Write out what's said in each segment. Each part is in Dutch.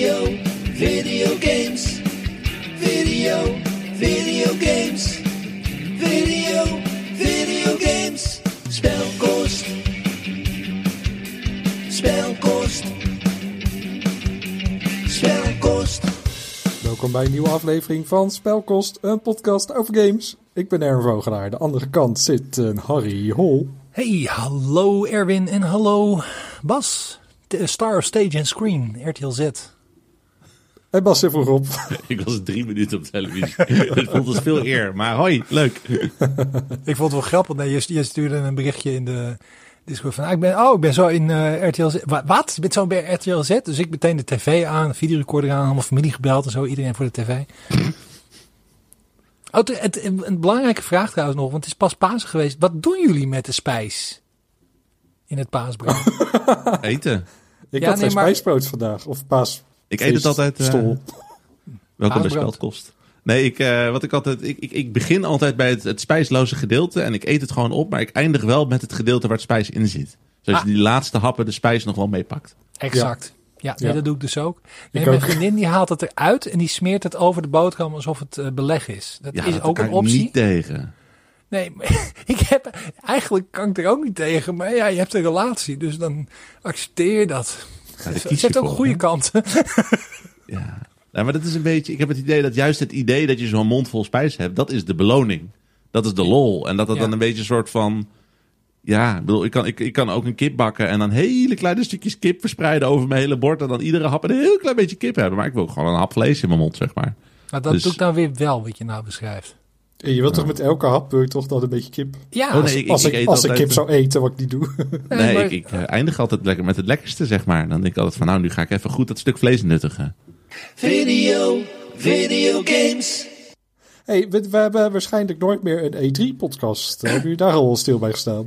Video, video games. Video, video games. Video, video games. Spelkost. Spelkost. Spelkost. Welkom bij een nieuwe aflevering van Spelkost, een podcast over games. Ik ben Erwin Vogelaar. De andere kant zit een Harry Hol. Hey, hallo Erwin en hallo Bas. De Star of Stage and Screen, RTL Z. En Bas vroeg op. Ik was drie minuten op televisie. Het voelt als veel eer. Maar hoi, leuk. Ik vond het wel grappig. Nee, je, je stuurde een berichtje in de Discord van... ah, ik ben, oh, ik ben zo in eh, RTL Z. Wa- Wat? Je bent zo bij RTL Z? Dus ik meteen de tv aan, de videorecorder aan, allemaal familie gebeld en zo. Iedereen voor de tv. Oh, het, het- een belangrijke vraag trouwens nog, want het is pas Pasen geweest. Wat doen jullie met de spijs in het paasbrood? Eten. Ik Ja, had nee, geen maar- spijsbrood vandaag. Of paas. Ik eet het altijd... eh, Stol. welkom bij. Speldkost. Nee, ik, eh, wat ik altijd... Ik, ik, ik begin altijd bij het, het spijsloze gedeelte. En ik eet het gewoon op. Maar ik eindig wel met het gedeelte waar het spijs in zit. Zodat Ah. je die laatste happen de spijs nog wel meepakt. Exact. Ja, nee, Ja. dat doe ik dus ook. Nee, Ik mijn ook. vriendin die haalt het eruit en die smeert het over de boterham alsof het eh, beleg is. Dat Ja, is dat ook kan een ik optie. niet tegen. Nee, ik heb eigenlijk kan ik er ook niet tegen, maar ja, je hebt een relatie, dus dan accepteer je dat. Ja, daar Het je heeft ook goede kanten. Ja. Nou, maar dat is een beetje... Ik heb het idee dat juist het idee dat je zo'n mond vol spijs hebt... Dat is de beloning. Dat is de lol. En dat dat Ja. dan een beetje een soort van... Ja, ik bedoel, ik kan, ik, ik kan ook een kip bakken en dan hele kleine stukjes kip verspreiden over mijn hele bord. En dan iedere hap een heel klein beetje kip hebben. Maar ik wil ook gewoon een hap vlees in mijn mond, zeg maar. Maar dat Dus- doe ik nou weer wel, wat je nou beschrijft. En je wilt toch met elke hap wil je toch dan een beetje kip? Ja, Oh, nee, ik- als ik, als ik kip zou eten, wat ik niet doe. Nee, maar- ik, ik eh, eindig altijd lekker met het lekkerste, zeg maar. Dan denk ik altijd van, nou, nu ga ik even goed dat stuk vlees nuttigen. Video, video games. hey, we, we hebben waarschijnlijk nooit meer een E3-podcast. Hebben jullie daar al stil bij gestaan?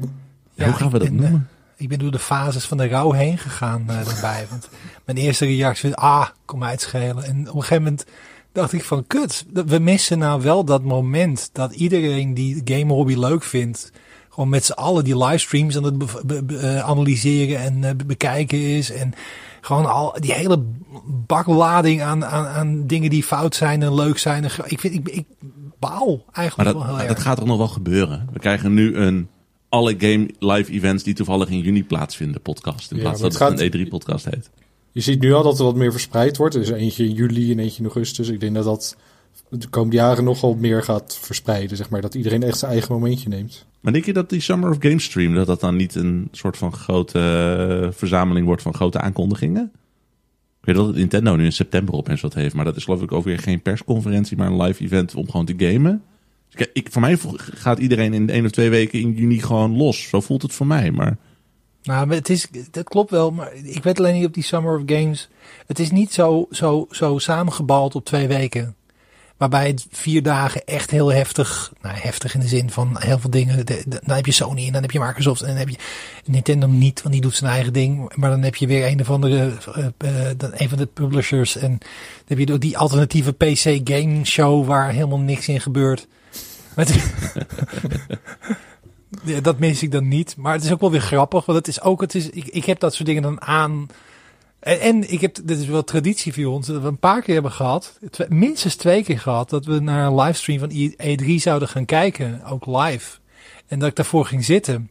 Ja, Hoe gaan we dat ben, eh, noemen? Ik ben door de fases van de rouw heen gegaan eh daarbij. Want mijn eerste reactie was, ah, kom mij het schelen. En op een gegeven moment dacht ik van, kut, dat- we missen nou wel dat moment dat iedereen die game hobby leuk vindt, gewoon met z'n allen die livestreams aan het be- be- be- eh, analyseren en eh, be- bekijken is. En gewoon al die hele baklading aan, aan, aan dingen die fout zijn en leuk zijn. En ik vind, ik, ik baal Maar eigenlijk dat, wel heel maar erg. dat gaat toch nog wel gebeuren? We krijgen nu een alle game live events die toevallig in juni plaatsvinden podcast. In plaats maar dat het gaat- een E3-podcast heet. Je ziet nu al dat er wat meer verspreid wordt. Er is eentje in juli en eentje in augustus. Ik denk dat dat de komende jaren nogal meer gaat verspreiden. Zeg maar. Dat iedereen echt zijn eigen momentje neemt. Maar denk je dat die Summer of Game Stream, dat dat dan niet een soort van grote eh, verzameling wordt van grote aankondigingen? Ik weet dat Nintendo nu in september opeens wat heeft, maar dat is geloof ik ook weer geen persconferentie, maar een live event om gewoon te gamen. Dus ik, ik, voor mij gaat iedereen in één of twee weken in juni gewoon los. Zo voelt het voor mij, maar... Nou, het is, dat klopt wel, maar ik weet alleen niet op die Summer of Games. Het is niet zo, zo, zo samengebald op twee weken. Waarbij het vier dagen echt heel heftig, nou heftig in de zin van heel veel dingen. Dan heb je Sony en dan heb je Microsoft en dan heb je Nintendo niet, want die doet zijn eigen ding. Maar dan heb je weer een of andere, eh, eh, een van de publishers. En dan heb je ook die alternatieve PC game show waar helemaal niks in gebeurt. Ja, dat mis ik dan niet. Maar het is ook wel weer grappig. Want het is ook, het is, ik, ik heb dat soort dingen dan aan. En, ik heb, dit is wel traditie voor ons, dat we een paar keer hebben gehad, minstens twee keer gehad, dat we naar een livestream van E3 zouden gaan kijken, ook live. En dat ik daarvoor ging zitten.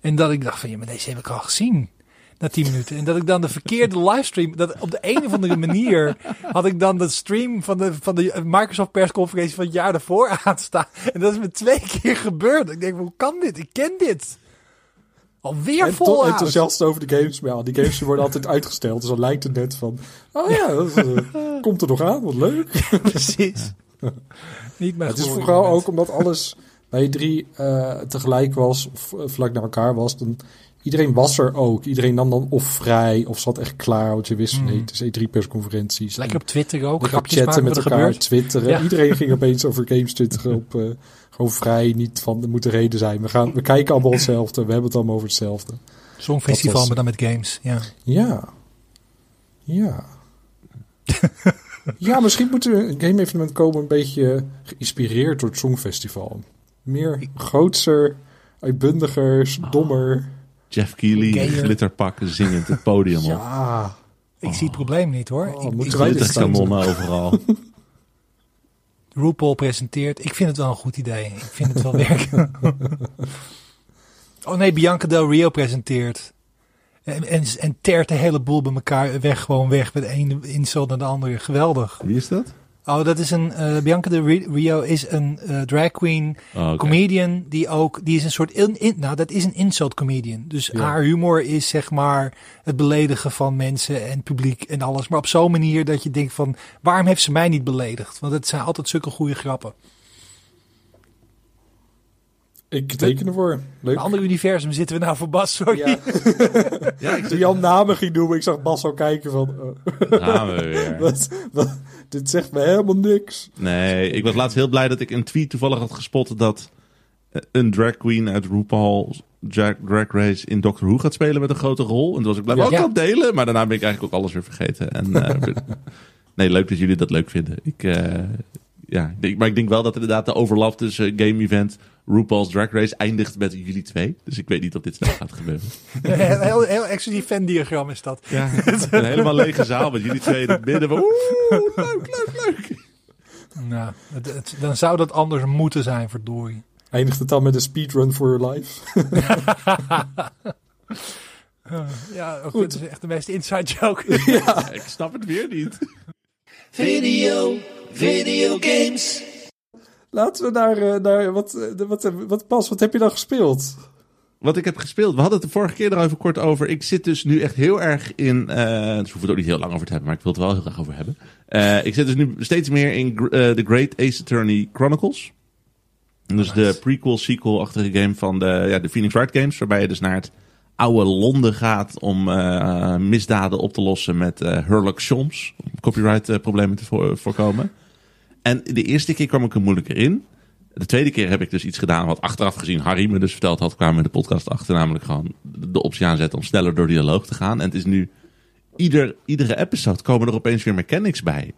En dat ik dacht van, ja, maar deze heb ik al gezien. Na 10 minuten. En dat ik dan de verkeerde livestream, dat op de een of andere manier had ik dan de stream van de, van de Microsoft persconferentie van het jaar daarvoor aanstaan. En dat is me twee keer gebeurd. Ik denk, hoe kan dit? Ik ken dit. Alweer En vol toch enthousiast over de games. Maar ja, die games worden altijd uitgesteld. Dus dan lijkt het net van... Oh ja, dat is, eh, komt er nog aan. Wat leuk. Precies. Niet meer Het is vooral ook omdat alles bij drie eh, tegelijk was. Of vlak naar elkaar was. Dan, iedereen was er ook. Iedereen nam dan of vrij. Of zat echt klaar. Want je wist Mm. nee, het is E3-persconferenties. Lekker op Twitter ook. Grapjes chatten met elkaar, gebeurt. twitteren. Ja. Iedereen ging opeens over games twitteren op eh, gewoon vrij, niet van er moet een reden zijn. We, gaan, we kijken allemaal hetzelfde, we hebben het allemaal over hetzelfde. Songfestival, was- maar dan met games. Ja. Ja. Ja. ja, misschien moet er een game-evenement komen een beetje geïnspireerd door het Songfestival. Meer grootser, uitbundiger, dommer. Jeff Keighley, Gayer. glitterpak, zingend het podium op. Ja. Ik zie het probleem niet hoor. Oh, ik, moeten ik- wij dit staan doen? kanonnen overal. RuPaul presenteert. Ik vind het wel een goed idee. Ik vind het wel werken. oh nee, Bianca Del Rio presenteert. En, en, en teert de hele boel bij elkaar weg, gewoon weg met één insult naar de andere. Geweldig. Wie is dat? Oh, dat is een, eh, Bianca Ri- Rio is een eh, drag queen, Oh, oké. comedian, die ook, die is een soort, in, in- nou dat is een insult comedian. Dus Ja. haar humor is zeg maar het beledigen van mensen en publiek en alles. Maar op zo'n manier dat je denkt van, waarom heeft ze mij niet beledigd? Want het zijn altijd zulke goede grappen. Ik teken ervoor. Leuk. Een ander universum zitten we nou voor Bas, sorry. Ja. Ja, ik Jan namen ging noemen, ik zag Bas al kijken van... we weer. wat, wat, dit zegt me helemaal niks. Nee, ik was laatst heel blij dat ik een tweet toevallig had gespot dat eh, een drag queen uit RuPaul's drag, drag Race in Doctor Who gaat spelen met een grote rol. En toen was ik blij Ja. ook Ja. aan het delen, maar daarna ben ik eigenlijk ook alles weer vergeten. En, eh, nee, leuk dat jullie dat leuk vinden. Ik, eh, ja, ik denk- maar ik denk wel dat inderdaad de overlap tussen Game Event, RuPaul's Drag Race eindigt met jullie twee. Dus ik weet niet of dit snel gaat gebeuren. Een heel, heel exclusief fan-diagram is dat. Ja, een helemaal lege zaal met jullie twee in het midden. van, Oeh, leuk, leuk, leuk. Nou, het, het- dan zou dat anders moeten zijn, verdorie. Eindigt het dan met een speedrun for your life? Ja, ook, is echt de meest inside joke. Ja, ik snap het weer niet. Video, video games. Laten we naar, eh, naar wat, eh, wat, wat, Bas, wat heb je dan gespeeld? Wat ik heb gespeeld. We hadden het de vorige keer er even kort over. Ik zit dus nu echt heel erg in. eh dus we hoeven het ook niet heel lang over te hebben, maar ik wil het wel heel graag over hebben. Eh, ik zit dus nu steeds meer in eh, The Great Ace Attorney Chronicles. Dus de prequel-sequel-achtige game van de, ja, de Phoenix Wright Games. Waarbij je dus naar het oude Londen gaat om eh, misdaden op te lossen met eh Herlock Sholmes. Om copyright-problemen te voor- voorkomen. En de eerste keer kwam ik er moeilijker in. De tweede keer heb ik dus iets gedaan wat achteraf gezien Harry me dus verteld had. Kwamen we in de podcast achter. Namelijk gewoon de optie aanzetten om sneller door dialoog te gaan. En het is nu... Ieder, iedere episode komen er opeens weer mechanics bij.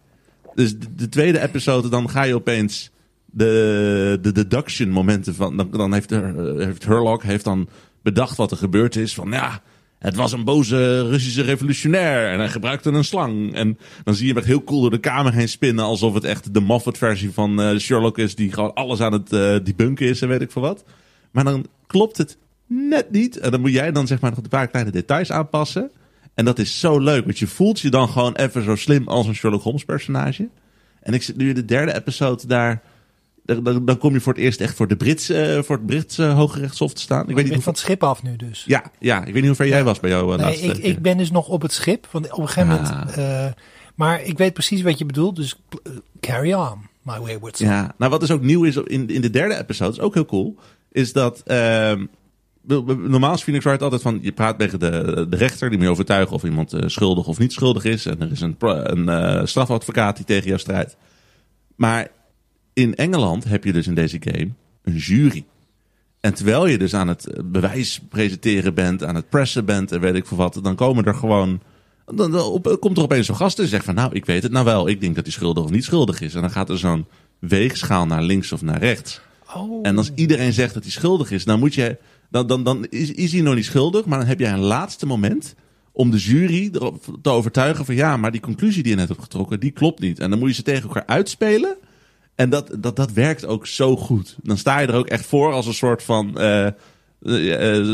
Dus de, de tweede episode dan ga je opeens de, de deduction momenten van... Dan, dan heeft, er, heeft Herlock heeft dan bedacht wat er gebeurd is. Van ja, het was een boze Russische revolutionair. En hij gebruikte een slang. En dan zie je hem echt heel cool door de kamer heen spinnen. Alsof het echt de Moffat-versie van eh, Sherlock is. Die gewoon alles aan het eh debunken is en weet ik veel wat. Maar dan klopt het net niet. En dan moet jij dan zeg maar nog een paar kleine details aanpassen. En dat is zo leuk. Want je voelt je dan gewoon even zo slim als een Sherlock Holmes personage. En ik zit nu in de derde episode daar... Dan, dan, kom je voor het eerst echt voor, de Britse, eh, voor het Britse Hoge Rechtshof te staan. Ik weet niet hoe van het schip af nu dus. ja, ja, ik weet niet hoe ver jij was bij jou uh, Nee, ik, ik ben dus nog op het schip. Want op een gegeven Ah. moment. eh, maar ik weet precies wat je bedoelt. Dus eh, carry on, my wayward son. Ja, nou wat dus ook nieuw is in, in de derde episode, is ook heel cool, is dat... ehm, normaal is Phoenix Wright altijd van, je praat tegen de, de rechter, die moet je overtuigen of iemand eh, schuldig of niet schuldig is. En er is een, een eh, strafadvocaat die tegen jou strijdt. Maar in Engeland heb je dus in deze game een jury. En terwijl je dus aan het eh, bewijs presenteren bent, aan het pressen bent en weet ik veel wat, dan komen er gewoon. Dan, op- komt er opeens zo'n gast en zegt van nou, ik weet het nou wel. Ik denk dat hij schuldig of niet schuldig is. En dan gaat er zo'n weegschaal naar links of naar rechts. Oh, En als iedereen zegt dat hij schuldig is, dan moet je. Dan, dan, dan is, is hij nog niet schuldig, maar dan heb jij een laatste moment om de jury te overtuigen van ja, maar die conclusie die je net hebt getrokken, die klopt niet. En dan moet je ze tegen elkaar uitspelen. En dat, dat, dat werkt ook zo goed. Dan sta je er ook echt voor als een soort van. eh, eh, eh,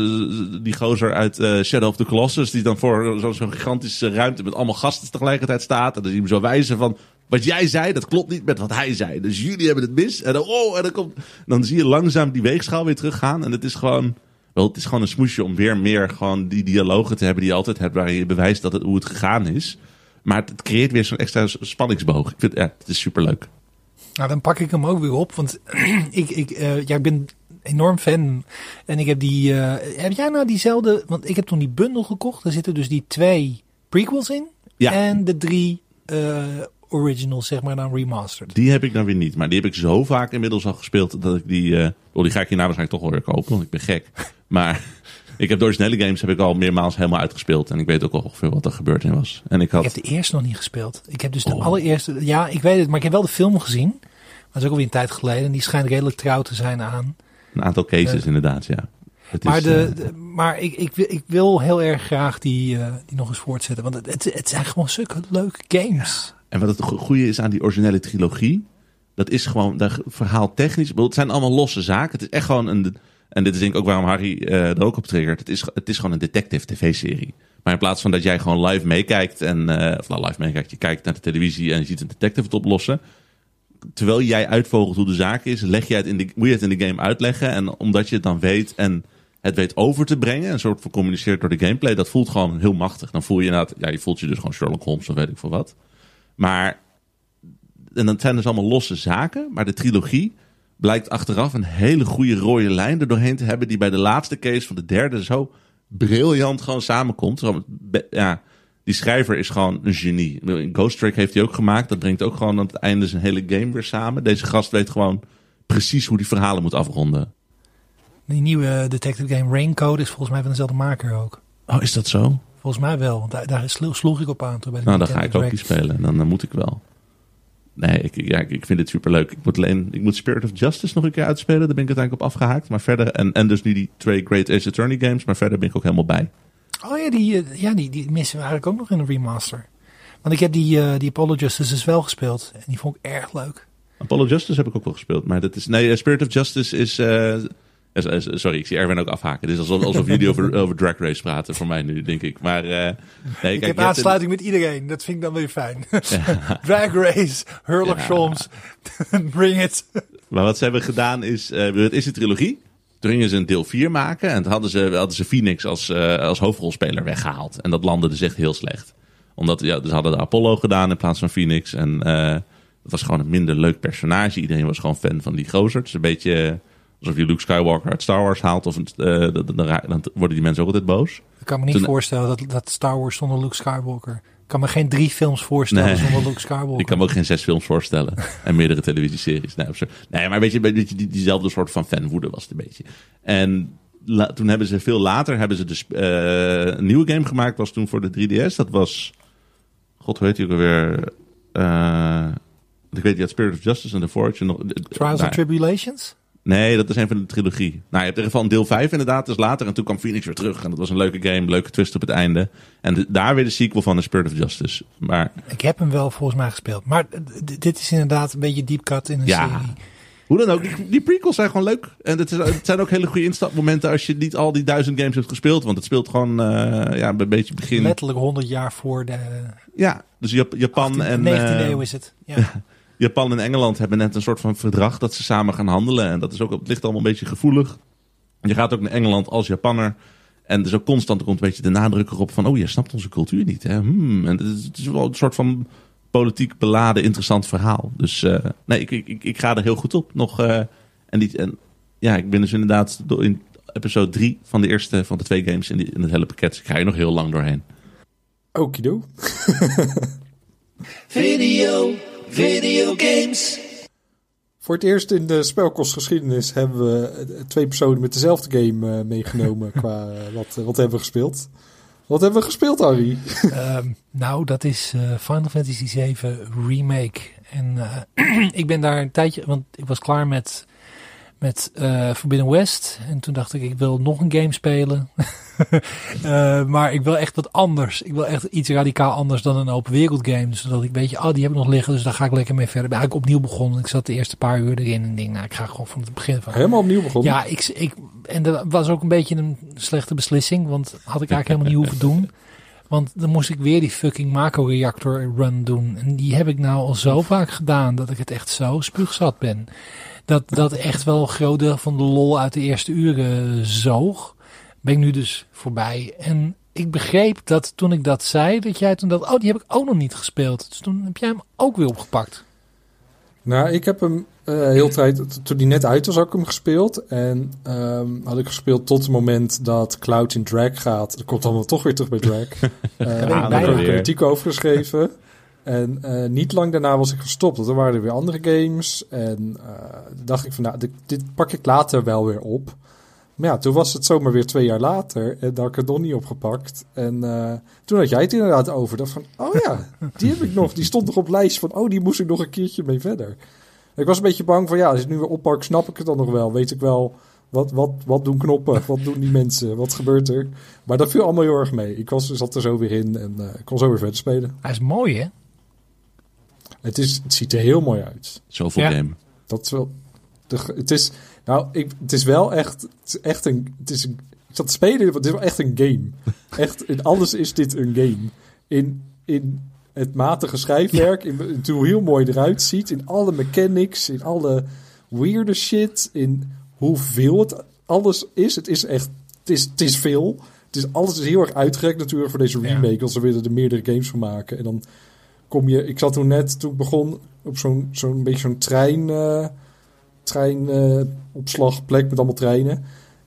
die gozer uit Shadow of the Colossus, die dan voor zo'n gigantische ruimte met allemaal gasten tegelijkertijd staat. En dan zie je hem zo wijzen van. Wat jij zei, dat klopt niet met wat hij zei. Dus jullie hebben het mis. En dan, oh, en dan, komt, dan zie je langzaam die weegschaal weer teruggaan. En het is gewoon. Wel, het is gewoon een smoesje om weer meer gewoon die dialogen te hebben die je altijd hebt, waarin je bewijst dat het, hoe het gegaan is. Maar het, het creëert weer zo'n extra spanningsboog. Ik vind ja, het is superleuk. Nou dan pak ik hem ook weer op. Want ik, ik, eh, ja, ik ben enorm fan. En ik heb die. eh, heb jij nou diezelfde. Want ik heb toen die bundel gekocht. Daar zitten dus die twee prequels in. Ja. En de drie eh, originals, zeg maar, dan remastered. Die heb ik dan weer niet. Maar die heb ik zo vaak inmiddels al gespeeld dat ik die. oh, die ga ik hierna waarschijnlijk toch wel weer kopen, want ik ben gek. Maar ik heb de originele games heb ik al meermaals helemaal uitgespeeld. En ik weet ook al ongeveer wat er gebeurd in was. En ik had. Ik heb de eerste nog niet gespeeld. Ik heb dus de Oh. allereerste. Ja, ik weet het, maar ik heb wel de film gezien. Maar dat is ook alweer een tijd geleden. En die schijnt redelijk trouw te zijn aan. Een aantal cases Eh. inderdaad, ja. Het Maar, is, de, eh, de- maar ik, ik, wil- ik wil heel erg graag die, eh, die nog eens voortzetten. Want het, het, het zijn gewoon zulke leuke games. En wat het go- goede is aan die originele trilogie, dat is gewoon daar verhaal technisch. Het zijn allemaal losse zaken. Het is echt gewoon een. En dit is denk ik ook waarom Harry eh, er ook op triggert. Het is, het is gewoon een detective tv-serie. Maar in plaats van dat jij gewoon live meekijkt en eh, of nou live meekijkt, je kijkt naar de televisie en je ziet een detective het oplossen. Terwijl jij uitvogelt hoe de zaak is, leg jij het in de, moet je het in de game uitleggen. En omdat je het dan weet en het weet over te brengen, een soort van communiceert door de gameplay, dat voelt gewoon heel machtig. Dan voel je inderdaad, ja, je voelt je dus gewoon Sherlock Holmes of weet ik veel wat. Maar, en dat zijn dus allemaal losse zaken, maar de trilogie blijkt achteraf een hele goede rode lijn er doorheen te hebben, die bij de laatste case van de derde zo briljant gewoon samenkomt. Ja, die schrijver is gewoon een genie. Ghost Trick heeft hij ook gemaakt. Dat brengt ook gewoon aan het einde zijn hele game weer samen. Deze gast weet gewoon precies hoe die verhalen moet afronden. Die nieuwe detective game Raincode is volgens mij van dezelfde maker ook. Oh, is dat zo? Volgens mij wel, want daar, daar slo- sloeg ik op aan. Toen bij de Nou, dan ga ik ook die spelen. Dan, dan moet ik wel. Nee, ik, ja, ik, vind het superleuk. Ik moet, alleen, ik moet Spirit of Justice nog een keer uitspelen. Daar ben ik uiteindelijk op afgehaakt. Maar verder, en, en dus nu die twee Great Ace Attorney games. Maar verder ben ik ook helemaal bij. Oh ja, die, eh, ja die, die missen we eigenlijk ook nog in een remaster. Want ik heb die, eh, die Apollo Justice dus wel gespeeld. En die vond ik erg leuk. Apollo Justice heb ik ook wel gespeeld. Maar dat is. Nee, eh, Spirit of Justice is- sorry, ik zie Erwin ook afhaken. Het is alsof, alsof jullie over, over Drag Race praten voor mij nu, denk ik. Maar. eh nee, ik kijk, heb je hebt aansluiting met iedereen. Dat vind ik dan weer fijn. Drag Race, Hurlock Ja. Holmes, bring it. maar wat ze hebben gedaan is. eh, het is een trilogie. Toen gingen ze een deel 4 maken. En toen hadden ze, hadden ze Phoenix als, eh, als hoofdrolspeler weggehaald. En dat landde dus echt heel slecht. Omdat ja, ze hadden de Apollo gedaan in plaats van Phoenix. En eh het was gewoon een minder leuk personage. Iedereen was gewoon fan van die gozer. Het is een beetje alsof je Luke Skywalker uit Star Wars haalt. Of eh, dan, worden die mensen ook altijd boos. Ik kan me niet Toen- voorstellen dat, dat Star Wars zonder Luke Skywalker. Ik kan me geen drie films voorstellen Nee. zonder Luke Skywalker. Ik kan me ook geen zes films voorstellen. en meerdere televisieseries. Nee, nee maar weet je, weet je die, diezelfde soort van fanwoede was het een beetje. En la- toen hebben ze veel later hebben ze dus, een nieuwe game gemaakt. was toen voor de 3DS. Dat was... God, heet die ook alweer? Eh, ik weet niet, Spirit of Justice en The Nog, Trials nou, and Tribulations? Nee, dat is een van de trilogie. Nou, je hebt in ieder geval een deel 5 inderdaad, dus later. En toen kwam Phoenix weer terug. En dat was een leuke game, leuke twist op het einde. En de- daar weer de sequel van The Spirit of Justice. Maar Ik heb hem wel volgens mij gespeeld. Maar dit is inderdaad een beetje deep cut in een Ja. serie. Hoe dan ook, die, die prequels zijn gewoon leuk. En het, is, het zijn ook hele goede instapmomenten als je niet al die duizend games hebt gespeeld. Want het speelt gewoon eh, ja, een beetje begin. Letterlijk 100 jaar voor de Ja, dus Jap- Japan 18e, en, 19e eh, eeuw is het. Ja. Japan en Engeland hebben net een soort van verdrag dat ze samen gaan handelen. En dat is ook, het ligt allemaal een beetje gevoelig. Je gaat ook naar Engeland als Japanner. En dus ook constant komt een beetje de nadruk erop van... oh, je snapt onze cultuur niet. Hè? Hmm. En het is, het is wel een soort van politiek beladen, interessant verhaal. Dus eh, nee, ik, ik, ik, ga er heel goed op. Nog, eh, en, die, en ja, ik ben dus inderdaad in episode 3 van de eerste van de twee games in, die, in het hele pakket. Dus ik ga je nog heel lang doorheen. Okido. Video, video games. Voor het eerst in de spelkostgeschiedenis hebben we twee personen met dezelfde game eh, meegenomen qua eh, wat, eh, wat hebben we gespeeld. Wat hebben we gespeeld, Harry? Ehm, nou, dat is eh, Final Fantasy 7 Remake. En eh, ik ben daar een tijdje, want ik was klaar met, met Forbidden West. En toen dacht ik, ik wil nog een game spelen. Eh, maar ik wil echt wat anders. Ik wil echt iets radicaal anders dan een open wereld game. Zodat ik weet oh, die heb ik nog liggen, dus daar ga ik lekker mee verder. Ik ben eigenlijk opnieuw begonnen. Ik zat de eerste paar uur erin en denk, nou, ik ga gewoon van het begin van. Helemaal opnieuw begonnen. Ja, ik, ik, en dat was ook een beetje een slechte beslissing, want had ik eigenlijk helemaal niet hoeven doen. Want dan moest ik weer die fucking Mako-reactor run doen. En die heb ik nou al zo vaak gedaan dat ik het echt zo spuugzat ben. Dat dat echt wel een groot deel van de lol uit de eerste uren zoog. Ben ik nu dus voorbij. En ik begreep dat toen ik dat zei, dat jij toen dacht, oh die heb ik ook nog niet gespeeld. Dus toen heb jij hem ook weer opgepakt. Nou, ik heb hem eh heel tijd, toen hij net uit was, had ik hem gespeeld. En ehm, had ik gespeeld tot het moment dat Cloud in drag gaat. Dat komt allemaal toch weer terug bij drag. Eh daar heb ik een artikel over geschreven. En eh, niet lang daarna was ik gestopt. Want er waren er weer andere games. En eh, dacht ik van, nou, dit, pak ik later wel weer op. Maar ja, toen was het zomaar weer twee jaar later. En dan had ik het nog niet opgepakt. En eh, toen had jij het inderdaad over. Dat van, oh ja, die heb ik nog. Die stond nog op lijst van, oh, die moest ik nog een keertje mee verder. Ik was een beetje bang van, ja, als ik het nu weer oppak, snap ik het dan nog wel. Weet ik wel Wat, wat, wat doen knoppen? Wat doen die mensen? Wat gebeurt er? Maar dat viel allemaal heel erg mee. Ik was, zat er zo weer in en ik kon zo weer verder spelen. Hij is mooi, hè? Het, is, het ziet er heel mooi uit. Zoveel Ja. game. Dat is wel. De, het is. Nou, ik, het is wel echt. Het is echt een. Het is een ik zat te spelen, want het is wel echt een game. Echt, in alles is dit een game. In, in het matige schrijfwerk, in, in hoe heel mooi eruit ziet, in alle mechanics, in alle weirde shit, in hoeveel het alles is. Het is echt. Het is, het is veel. Het is, alles is heel erg uitgerekt natuurlijk voor deze Ja. remake, als ze willen er meerdere games van maken. En dan kom je. Ik zat toen net, toen ik begon, op zo'n zo'n beetje zo'n trein. eh treinopslagplek met allemaal treinen.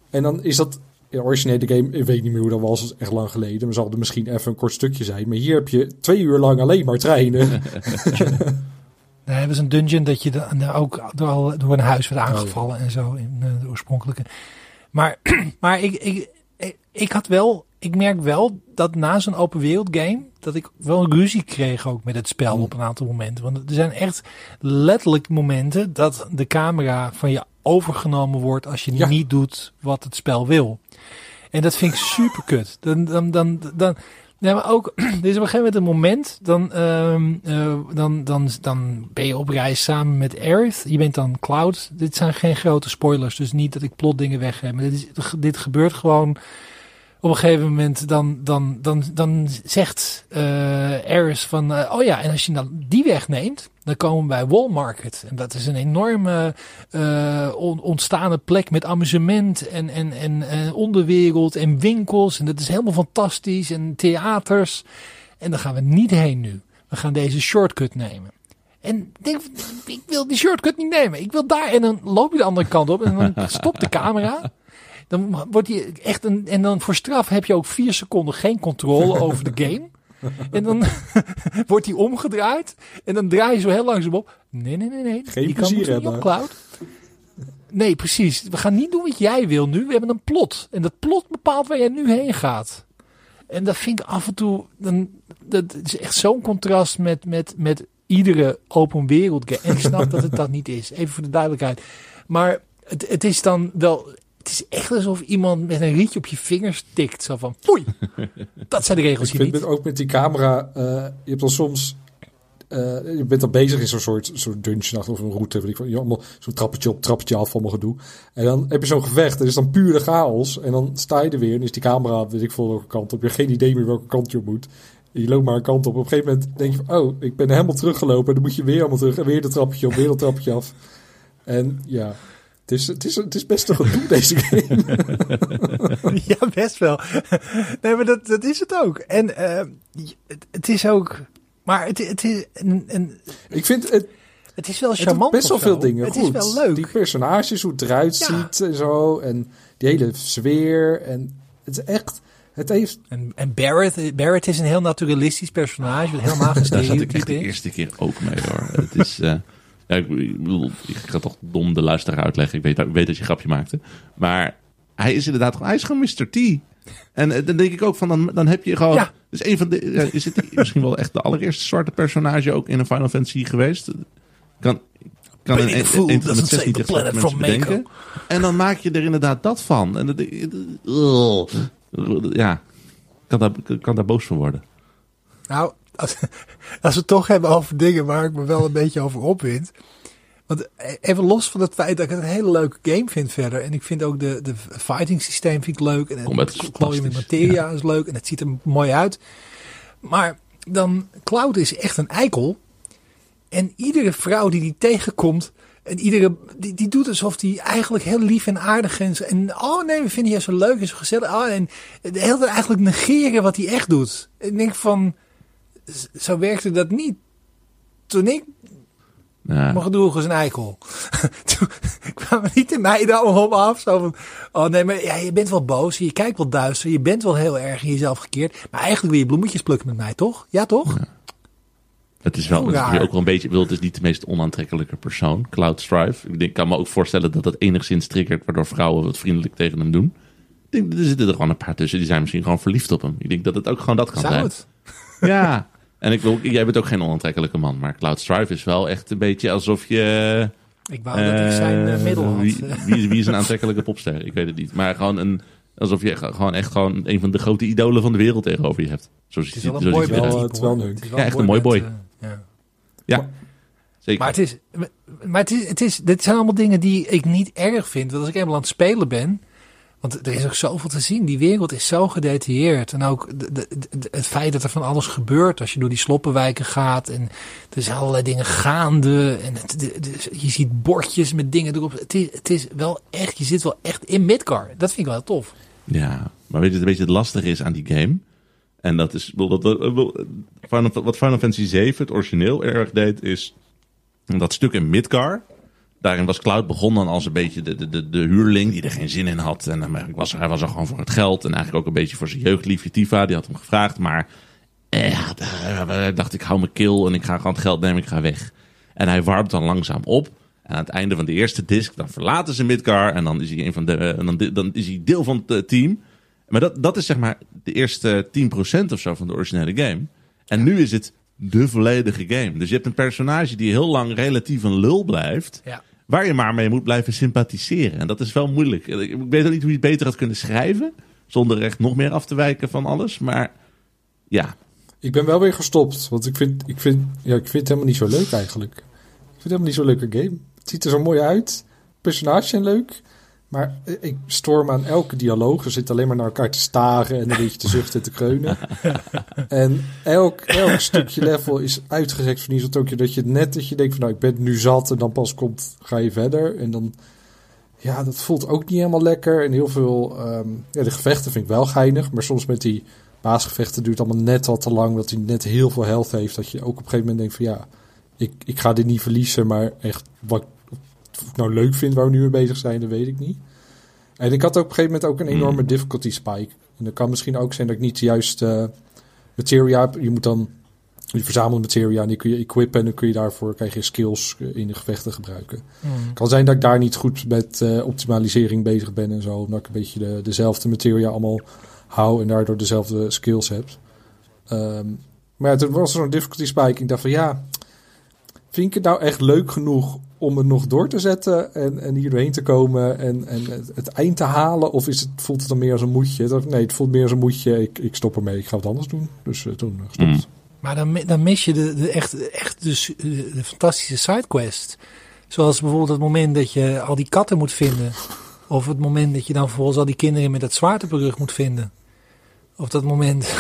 En dan is dat. De originele game, ik weet niet meer hoe dat was, dat is echt lang geleden. Maar zal er misschien even een kort stukje zijn. Maar hier heb je twee uur lang alleen maar treinen. Daar hebben ze een dungeon dat je dan ook door, al- door een huis werd Oh, aangevallen en zo in eh, de oorspronkelijke. Maar, maar ik, ik, ik, ik had wel, ik merk wel dat na zo'n open wereld game, dat ik wel een ruzie kreeg ook met het spel Mm. op een aantal momenten. Want er zijn echt letterlijk momenten dat de camera van je overgenomen wordt als je Ja. niet doet wat het spel wil. En dat vind ik super kut. Dan, dan, dan, dan, maar ook, er is op een gegeven moment een moment, dan, ehm, eh, dan, dan, dan ben je op reis samen met Aerith. Je bent dan Cloud. Dit zijn geen grote spoilers, dus niet dat ik plot dingen weg heb. Maar dit, is, dit gebeurt gewoon op een gegeven moment. Dan, dan, dan, dan zegt eh Aerith van, eh, oh ja, en als je dan die wegneemt, dan komen we bij Wall Market. En dat is een enorme eh, on- ontstane plek met amusement en, en, en, onderwereld en winkels. En dat is helemaal fantastisch. En theaters. En daar gaan we niet heen nu. We gaan deze shortcut nemen. En denk, ik wil die shortcut niet nemen. Ik wil daar. En dan loop je de andere kant op. En dan stopt de camera. Dan wordt die echt een. En dan voor straf heb je ook vier seconden geen controle over de game. En dan wordt die omgedraaid. En dan draai je zo heel langzaam op. Nee, nee, nee, nee. Geen die kan plezier moeten niet op hebben. cloud. Nee, precies. We gaan niet doen wat jij wil nu. We hebben een plot. En dat plot bepaalt waar jij nu heen gaat. En dat vind ik af en toe. Dan, dat is echt zo'n contrast met, met, met iedere open wereld game. En ik snap dat het dat niet is. Even voor de duidelijkheid. Maar het, het is dan wel. Het is echt alsof iemand met een rietje op je vingers tikt. Zo van. Foei. Dat zijn de regels ik hier vind niet. het ook met die camera. eh, je hebt dan soms. eh, je bent dan bezig in zo'n soort, soort dungeon of een route. Weet ik, je allemaal zo'n trappetje op, trappetje af, allemaal gedoe. En dan heb je zo'n gevecht. En is dan pure chaos. En dan sta je er weer. En is die camera, weet ik veel welke kant op. Je hebt geen idee meer welke kant je op moet. Je loopt maar een kant op. Op een gegeven moment denk je van, oh, ik ben helemaal teruggelopen. En dan moet je weer allemaal terug. En weer de trappetje op, weer dat trappetje af. En ja, het is, het is, het is best een gedoe, deze game. Ja, best wel. Nee, maar dat, dat is het ook. En eh, het, het is ook. Maar het, het is. Een, een, ik vind het, het is wel Het charmant. best wel veel dingen Het goed. is wel leuk. Die personages, hoe het eruit Ja. ziet en zo. En die hele sfeer. En het is echt... Het heeft... En, en Barrett, Barrett is een heel naturalistisch personage. Met helemaal geen Daar zat ik echt de eerste keer ook mee hoor. Het is, eh, ja, ik, bedoel, ik ga toch dom de luisteraar uitleggen. Ik weet, ik weet dat je een grapje maakte. Maar hij is inderdaad gewoon, hij is gewoon Mr. T. En eh, dan denk ik ook van, dan, dan heb je gewoon... Ja. Dus een van de, is het misschien wel echt de allereerste zwarte personage ook in een Final Fantasy geweest? Kan, kan een van save niet the echt zwarte planet from bedenken. En dan maak je er inderdaad dat van. En dat, Ugh. ja, kan daar, kan daar boos van worden. Nou, als, als we het toch hebben over dingen waar ik me wel een beetje over opwind. Want even los van het feit dat ik het een hele leuke game vind verder. En ik vind ook de, de fighting systeem vind ik leuk. En het klooien met materia is leuk. En het ziet er mooi uit. Maar dan, Cloud is echt een eikel. En iedere vrouw die die tegenkomt. En iedere, die, die doet alsof die eigenlijk heel lief en aardig is. En oh nee, we vinden je zo leuk en zo gezellig. Oh, en de hele tijd eigenlijk negeren wat hij echt doet. Ik denk van, zo werkte dat niet. Toen ik Ja. mijn gedoe was een eikel. Toen kwamen niet de meiden allemaal op af. Zo van, oh nee, maar ja, je bent wel boos. Je kijkt wel duister. Je bent wel heel erg in jezelf gekeerd. Maar eigenlijk wil je bloemetjes plukken met mij, toch? Ja, toch? Het is wel het is ook wel een beetje, bedoel, het is niet de meest onaantrekkelijke persoon, Cloud Strife. Ik denk, kan me ook voorstellen dat dat enigszins triggert, waardoor vrouwen wat vriendelijk tegen hem doen. Ik denk, er zitten er gewoon een paar tussen, die zijn misschien gewoon verliefd op hem. Ik denk dat het ook gewoon dat kan Zou zijn. het? Ja. En ik wil, jij bent ook geen onaantrekkelijke man, maar Cloud Strife is wel echt een beetje alsof je Ik wou dat ik zijn Eh, middel had. Wie, wie, is- wie is een aantrekkelijke popster? Ik weet het niet. Maar gewoon een, alsof je ge- gewoon echt gewoon een van de grote idolen van de wereld tegenover je hebt. Zo het ziet is hij wel zo een mooi het is wel leuk. Ja, echt een mooi boy. eh, ja. Ja, zeker. Maar het is, maar het is, het is, dit zijn allemaal dingen die ik niet erg vind. Want als ik eenmaal aan het spelen ben, want er is ook zoveel te zien. Die wereld is zo gedetailleerd. En ook het feit dat er van alles gebeurt als je door die sloppenwijken gaat. En er zijn allerlei dingen gaande. En je ziet bordjes met dingen erop. Het is, wel echt, je zit wel echt in Midgar. Dat vind ik wel tof. Ja, maar weet je, een beetje het lastige is aan die game? En dat is, wat Final Fantasy 7, het origineel, erg deed, is dat stuk in Midgar. Daarin was Cloud begonnen als een beetje de, de, de, de huurling die er geen zin in had. En dan eigenlijk was, hij was er gewoon voor het geld. En eigenlijk ook een beetje voor zijn jeugdliefje Tifa. Die had hem gevraagd. Maar eh, hij dacht ik hou mijn kill en ik ga gewoon het geld nemen. Ik ga weg. En hij warmt dan langzaam op. En aan het einde van de eerste disc, dan verlaten ze Midgar. En dan is hij, een van de, en dan, dan is hij deel van het eh, team. Maar dat, dat is zeg maar de eerste 10% of zo van de originele game. En nu is het de volledige game. Dus je hebt een personage die heel lang relatief een lul blijft. Ja. Waar je maar mee moet blijven sympathiseren. En dat is wel moeilijk. Ik weet ook niet hoe je het beter had kunnen schrijven. Zonder echt nog meer af te wijken van alles. Maar ja, Ik ben wel weer gestopt, want ik vind, ik vind, ja, ik vind het helemaal niet zo leuk eigenlijk. Ik vind het helemaal niet zo'n leuke game. Het ziet er zo mooi uit. Personages zijn leuk. Maar ik storm aan elke dialoog. Er zit alleen maar naar elkaar te staren en een beetje te zuchten en te kreunen. en elk, elk stukje level is uitgerekt van iets ook dat je net dat je denkt van nou ik ben nu zat en dan pas komt ga je verder en dan ja dat voelt ook niet helemaal lekker en heel veel ehm, ja de gevechten vind ik wel geinig maar soms met die baasgevechten duurt allemaal net al te lang dat hij net heel veel health heeft dat je ook op een gegeven moment denkt van ja ik, ik ga dit niet verliezen maar echt wat of ik nou leuk vind waar we nu mee bezig zijn dat weet ik niet en ik had op een gegeven moment ook een Hmm. enorme difficulty spike en dat kan misschien ook zijn dat ik niet de juiste materia heb. Je moet dan je verzamelt materia en die kun je equippen en dan kun je daarvoor krijg je skills in de gevechten gebruiken. Mm. kan zijn dat ik daar niet goed met eh, optimalisering bezig ben en zo, omdat ik een beetje de, dezelfde materia allemaal hou en daardoor dezelfde skills heb. Ehm, maar ja, toen was er zo'n difficulty spike. Ik dacht van ja, vind ik het nou echt leuk genoeg om het nog door te zetten en, en hier doorheen te komen en, en het, het eind te halen? Of is het, voelt het dan meer als een moedje? Nee, het voelt meer als een moedje. Ik, ik stop ermee. Ik ga wat anders doen. Dus eh, toen eh, gestopt. Mm. Maar dan, dan mis je de, de echt, echt de, su- de, de fantastische sidequest. Zoals bijvoorbeeld het moment dat je al die katten moet vinden. Of het moment dat je dan vervolgens al die kinderen met dat zwaard op de rug moet vinden. Of dat moment.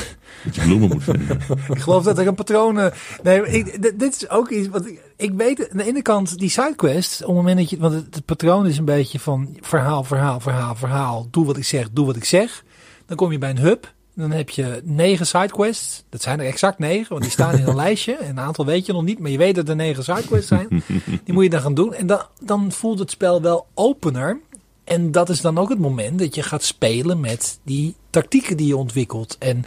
Dat je bloemen moet vinden. ik geloof dat er een patroon. Nee, maar ik, dit, is ook iets. wat ik, ik weet aan de ene kant die sidequest. Op het moment dat je. Want het, het patroon is een beetje van verhaal, verhaal, verhaal, verhaal. Doe wat ik zeg, doe wat ik zeg. Dan kom je bij een hub. Dan heb je negen sidequests. Dat zijn er exact negen, want die staan in een lijstje. En een aantal weet je nog niet, maar je weet dat er negen sidequests zijn. Die moet je dan gaan doen. En dan, dan voelt het spel wel opener. En dat is dan ook het moment dat je gaat spelen met die tactieken die je ontwikkelt. En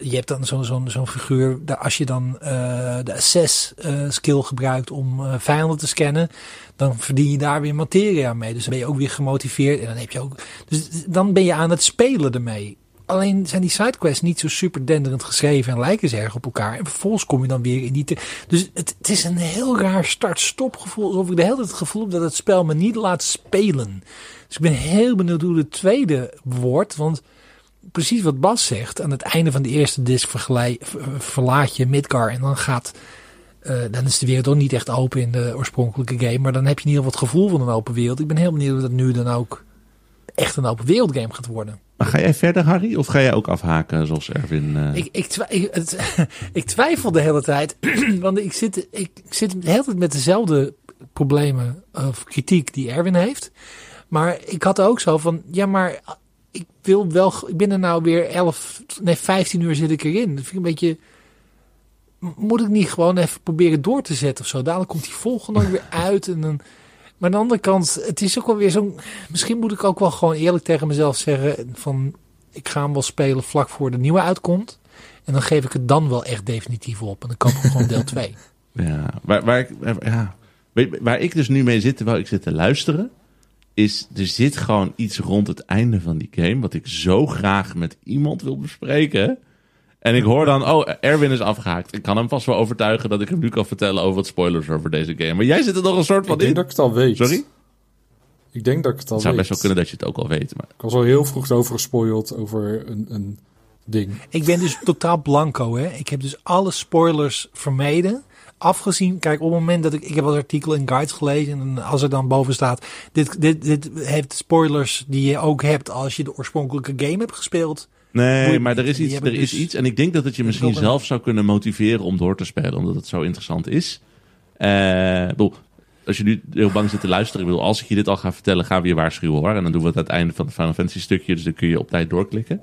je hebt dan zo'n zo'n zo'n figuur, als je dan eh, de assess eh, skill gebruikt om eh, vijanden te scannen, dan verdien je daar weer materia mee. Dus dan ben je ook weer gemotiveerd en dan heb je ook. Dus dan ben je aan het spelen ermee. Alleen zijn die sidequests niet zo super denderend geschreven en lijken ze erg op elkaar. En vervolgens kom je dan weer in die. Dus het, het is een heel raar start-stop gevoel. Alsof ik de hele tijd het gevoel heb dat het spel me niet laat spelen. Dus ik ben heel benieuwd hoe de tweede wordt. Want precies wat Bas zegt. Aan het einde van de eerste disc verlaat je Midgar. En dan gaat. eh, dan is de wereld ook niet echt open in de oorspronkelijke game. Maar dan heb je in ieder geval het gevoel van een open wereld. Ik ben heel benieuwd of dat nu dan ook echt een open wereld game gaat worden. Maar ga jij verder, Harry? Of ga jij ook afhaken zoals Erwin? eh? Ik, ik, twi- ik, het, ik twijfel de hele tijd. want ik zit, ik, zit de hele tijd met dezelfde problemen of kritiek die Erwin heeft. Maar ik had ook zo van, ja, maar ik wil wel, ik ben er nou weer 11, nee, 15 uur zit ik erin. Dat vind ik een beetje, moet ik niet gewoon even proberen door te zetten of zo? Dadelijk komt die volgende ook weer uit en dan... Maar aan de andere kant, het is ook wel weer zo'n... Misschien moet ik ook wel gewoon eerlijk tegen mezelf zeggen van... Ik ga hem wel spelen vlak voor de nieuwe uitkomt. En dan geef ik het dan wel echt definitief op. En dan koop ik gewoon deel 2. Ja, waar, waar, ik, ja. Weet, je, waar ik dus nu mee zit, terwijl ik zit te luisteren, is er zit gewoon iets rond het einde van die game wat ik zo graag met iemand wil bespreken. En ik hoor dan, oh, Erwin is afgehaakt. Ik kan hem vast wel overtuigen dat ik hem nu kan vertellen over wat spoilers over deze game. Maar jij zit er nog een soort van Ik denk in. dat ik het al weet. Sorry? Ik denk dat ik het al Het zou weet. best wel kunnen dat je het ook al weet. Maar... Ik was al heel vroeg over gespoild over een, een ding. Ik ben dus totaal blanco, hè. Ik heb dus alle spoilers vermeden. Afgezien, kijk, op het moment dat ik... Ik heb wat artikelen en guides gelezen. En als er dan boven staat... Dit, dit, dit heeft spoilers die je ook hebt als je de oorspronkelijke game hebt gespeeld. Nee, maar er is iets, er is dus- iets. En ik denk dat het je misschien zelf zou kunnen motiveren om door te spelen. Omdat het zo interessant is. Ik bedoel, als je nu heel bang zit te luisteren. Ik bedoel, als ik je dit al ga vertellen, gaan we je waarschuwen hoor. En dan doen we het aan het einde van het Final Fantasy stukje. Dus dan kun je op tijd doorklikken.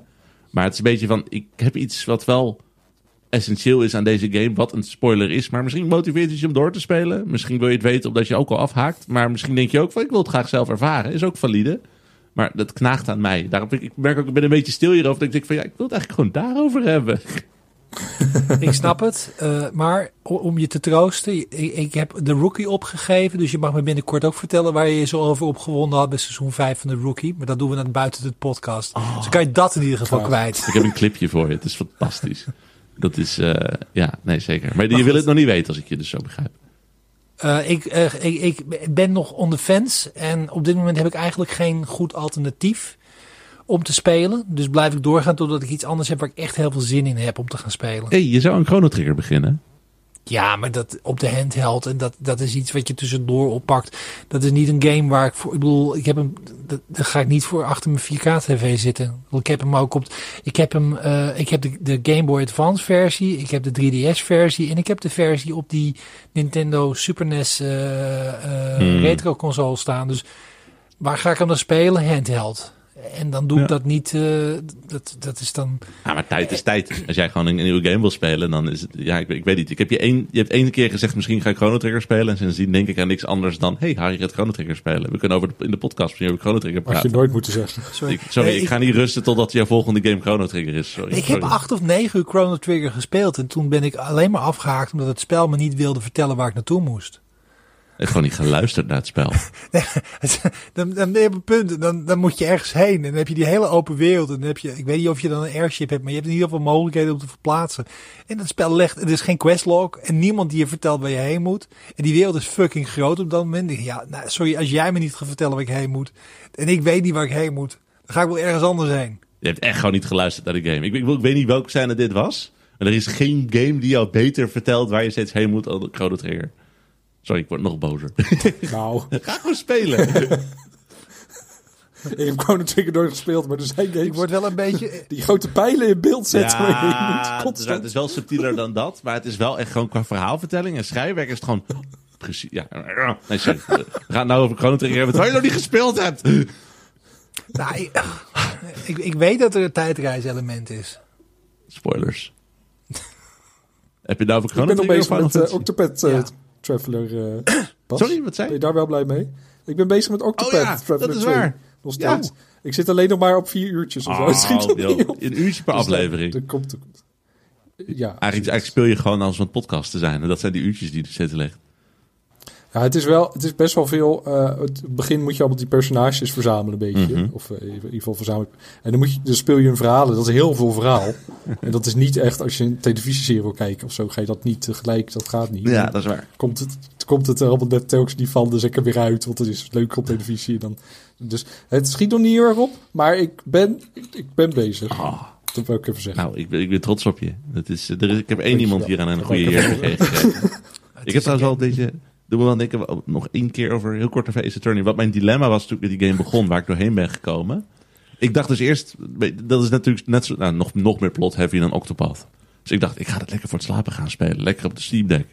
Maar het is een beetje van, ik heb iets wat wel essentieel is aan deze game. Wat een spoiler is. Maar misschien motiveert het je om door te spelen. Misschien wil je het weten omdat je ook al afhaakt. Maar misschien denk je ook van, ik wil het graag zelf ervaren. Is ook valide. Maar dat knaagt aan mij. Daarom, ik, merk ook, ik ben een beetje stil hierover. Dat ik denk van, ja, ik wil het eigenlijk gewoon daarover hebben. Ik snap het. eh, maar om je te troosten, ik, ik heb de rookie opgegeven. Dus je mag me binnenkort ook vertellen waar je je zo over opgewonden had bij seizoen 5 van de rookie. Maar dat doen we dan buiten de podcast. Dus dan kan je dat in ieder geval kwijt. Ik heb een clipje voor je. Het is fantastisch. Dat is, eh, ja, nee, zeker. Maar je wil het nog niet weten als ik je dus zo begrijp. Eh, ik, eh, ik, ik ben nog on the. En op dit moment heb ik eigenlijk geen goed alternatief om te spelen. Dus blijf ik doorgaan totdat ik iets anders heb waar ik echt heel veel zin in heb om te gaan spelen. hey, je zou een Chrono Trigger beginnen. Ja, maar dat op de handheld. En dat, dat is iets wat je tussendoor oppakt. Dat is niet een game waar ik voor. Ik bedoel, ik heb hem. dat- Daar ga ik niet voor achter mijn 4K-TV zitten. Ik heb hem ook op. Ik heb hem. eh, ik heb de, de Game Boy Advance versie. Ik heb de 3DS versie. En ik heb de versie op die Nintendo Super NES eh, eh, Hmm. retro console staan. Dus waar ga ik hem dan spelen? Handheld. En dan doe Ja. ik dat niet. eh, dat, dat is dan. Ja, maar tijd is tijd. Als jij gewoon een, een nieuwe game wil spelen, dan is het... Ja, ik, weet- ik weet niet. Ik heb je, één, je hebt één keer gezegd, misschien ga ik Chrono Trigger spelen. En sindsdien denk ik aan niks anders dan... Hey, Harry gaat Chrono Trigger spelen. We kunnen over de, in de podcast misschien over Chrono Trigger Had je praten. nooit moeten zeggen. Sorry, Ik, sorry, Nee, ik ga niet rusten totdat jouw volgende game Chrono Trigger is. Sorry. Ik heb Sorry. acht of negen uur Chrono Trigger gespeeld. En toen ben ik alleen maar afgehaakt omdat het spel me niet wilde vertellen waar ik naartoe moest. Heb gewoon niet geluisterd naar het spel. dan, dan ben je op een punt, dan, dan moet je ergens heen. En dan heb je die hele open wereld. En dan heb je, ik weet niet of je dan een airship hebt, maar je hebt in ieder geval mogelijkheden om te verplaatsen. En dat spel legt, er is geen questlog en niemand die je vertelt waar je heen moet. En die wereld is fucking groot op dat moment. Ja, nou, sorry, als jij me niet gaat vertellen waar ik heen moet. En ik weet niet waar ik heen moet. Dan ga ik wel ergens anders heen. Je hebt echt gewoon niet geluisterd naar de game. Ik, ik, ik weet niet welke scène dit was. Maar er is geen game die jou beter vertelt waar je steeds heen moet dan Chrono Trigger. Sorry, ik word nog bozer. Nou, Ga gewoon spelen. ik heb gewoon een Trigger nooit gespeeld, maar er zijn games Ik word wel een beetje... die grote pijlen in beeld zetten. moet, het is, constant. het is wel subtieler dan dat. Maar het is wel echt gewoon qua verhaalvertelling en schrijfwerk is het gewoon... Precies, ja. Nee, sorry. We gaan het nou over Chrono Trigger hebben, terwijl je nog niet gespeeld hebt. Nou, ik, ik, ik weet dat er een tijdreiselement is. Spoilers. Heb je nou over Ik Chrono ben nog Trigger bezig met Final eh? Octopath Ja. Traveler. eh. Sorry, wat zei Ben je? daar wel blij mee? Ik ben bezig met Octopath Oh ja, Traveler dat is 2. waar. Nog Ja. Ik zit alleen nog maar op vier uurtjes of zo. Oh, joh, op. een uurtje per Dus aflevering. Dat komt, dat komt. Ja, Eigenlijk, eigenlijk speel je gewoon als een podcast te zijn. En dat zijn die uurtjes die er zitten liggen. Ja, het is wel, het is best wel veel. eh, het begin moet je allemaal die personages verzamelen, een beetje. Mhm. Of eh, in ieder geval verzamelen. En dan, moet je, dan speel je een verhalen. Dat is heel veel verhaal. en dat is niet echt als je een televisieserie wil kijken of zo. Ga je dat niet tegelijk. Dat gaat niet. Ja, dat is waar. komt het, komt het er allemaal net telkens niet van. Dus ik er weer uit, want het is leuk op televisie. Dan, dus het schiet nog niet heel erg op. Maar ik ben, ik, ik ben bezig. Ah. Dat wil ik even zeggen. Nou, ik ben, ik ben trots op je. Dat is, er is, ik heb één iemand hier aan een goede heer even gegeven. Ik heb trouwens wel deze... Doen we dan denken we nog één keer over heel kort over Ace Attorney. Wat mijn dilemma was toen ik die game begon, waar ik doorheen ben gekomen. Ik dacht dus eerst, dat is natuurlijk net zo, nou, nog, nog meer plot heavy dan Octopath. Dus ik dacht, ik ga het lekker voor het slapen gaan spelen. Lekker op de Steam Deck.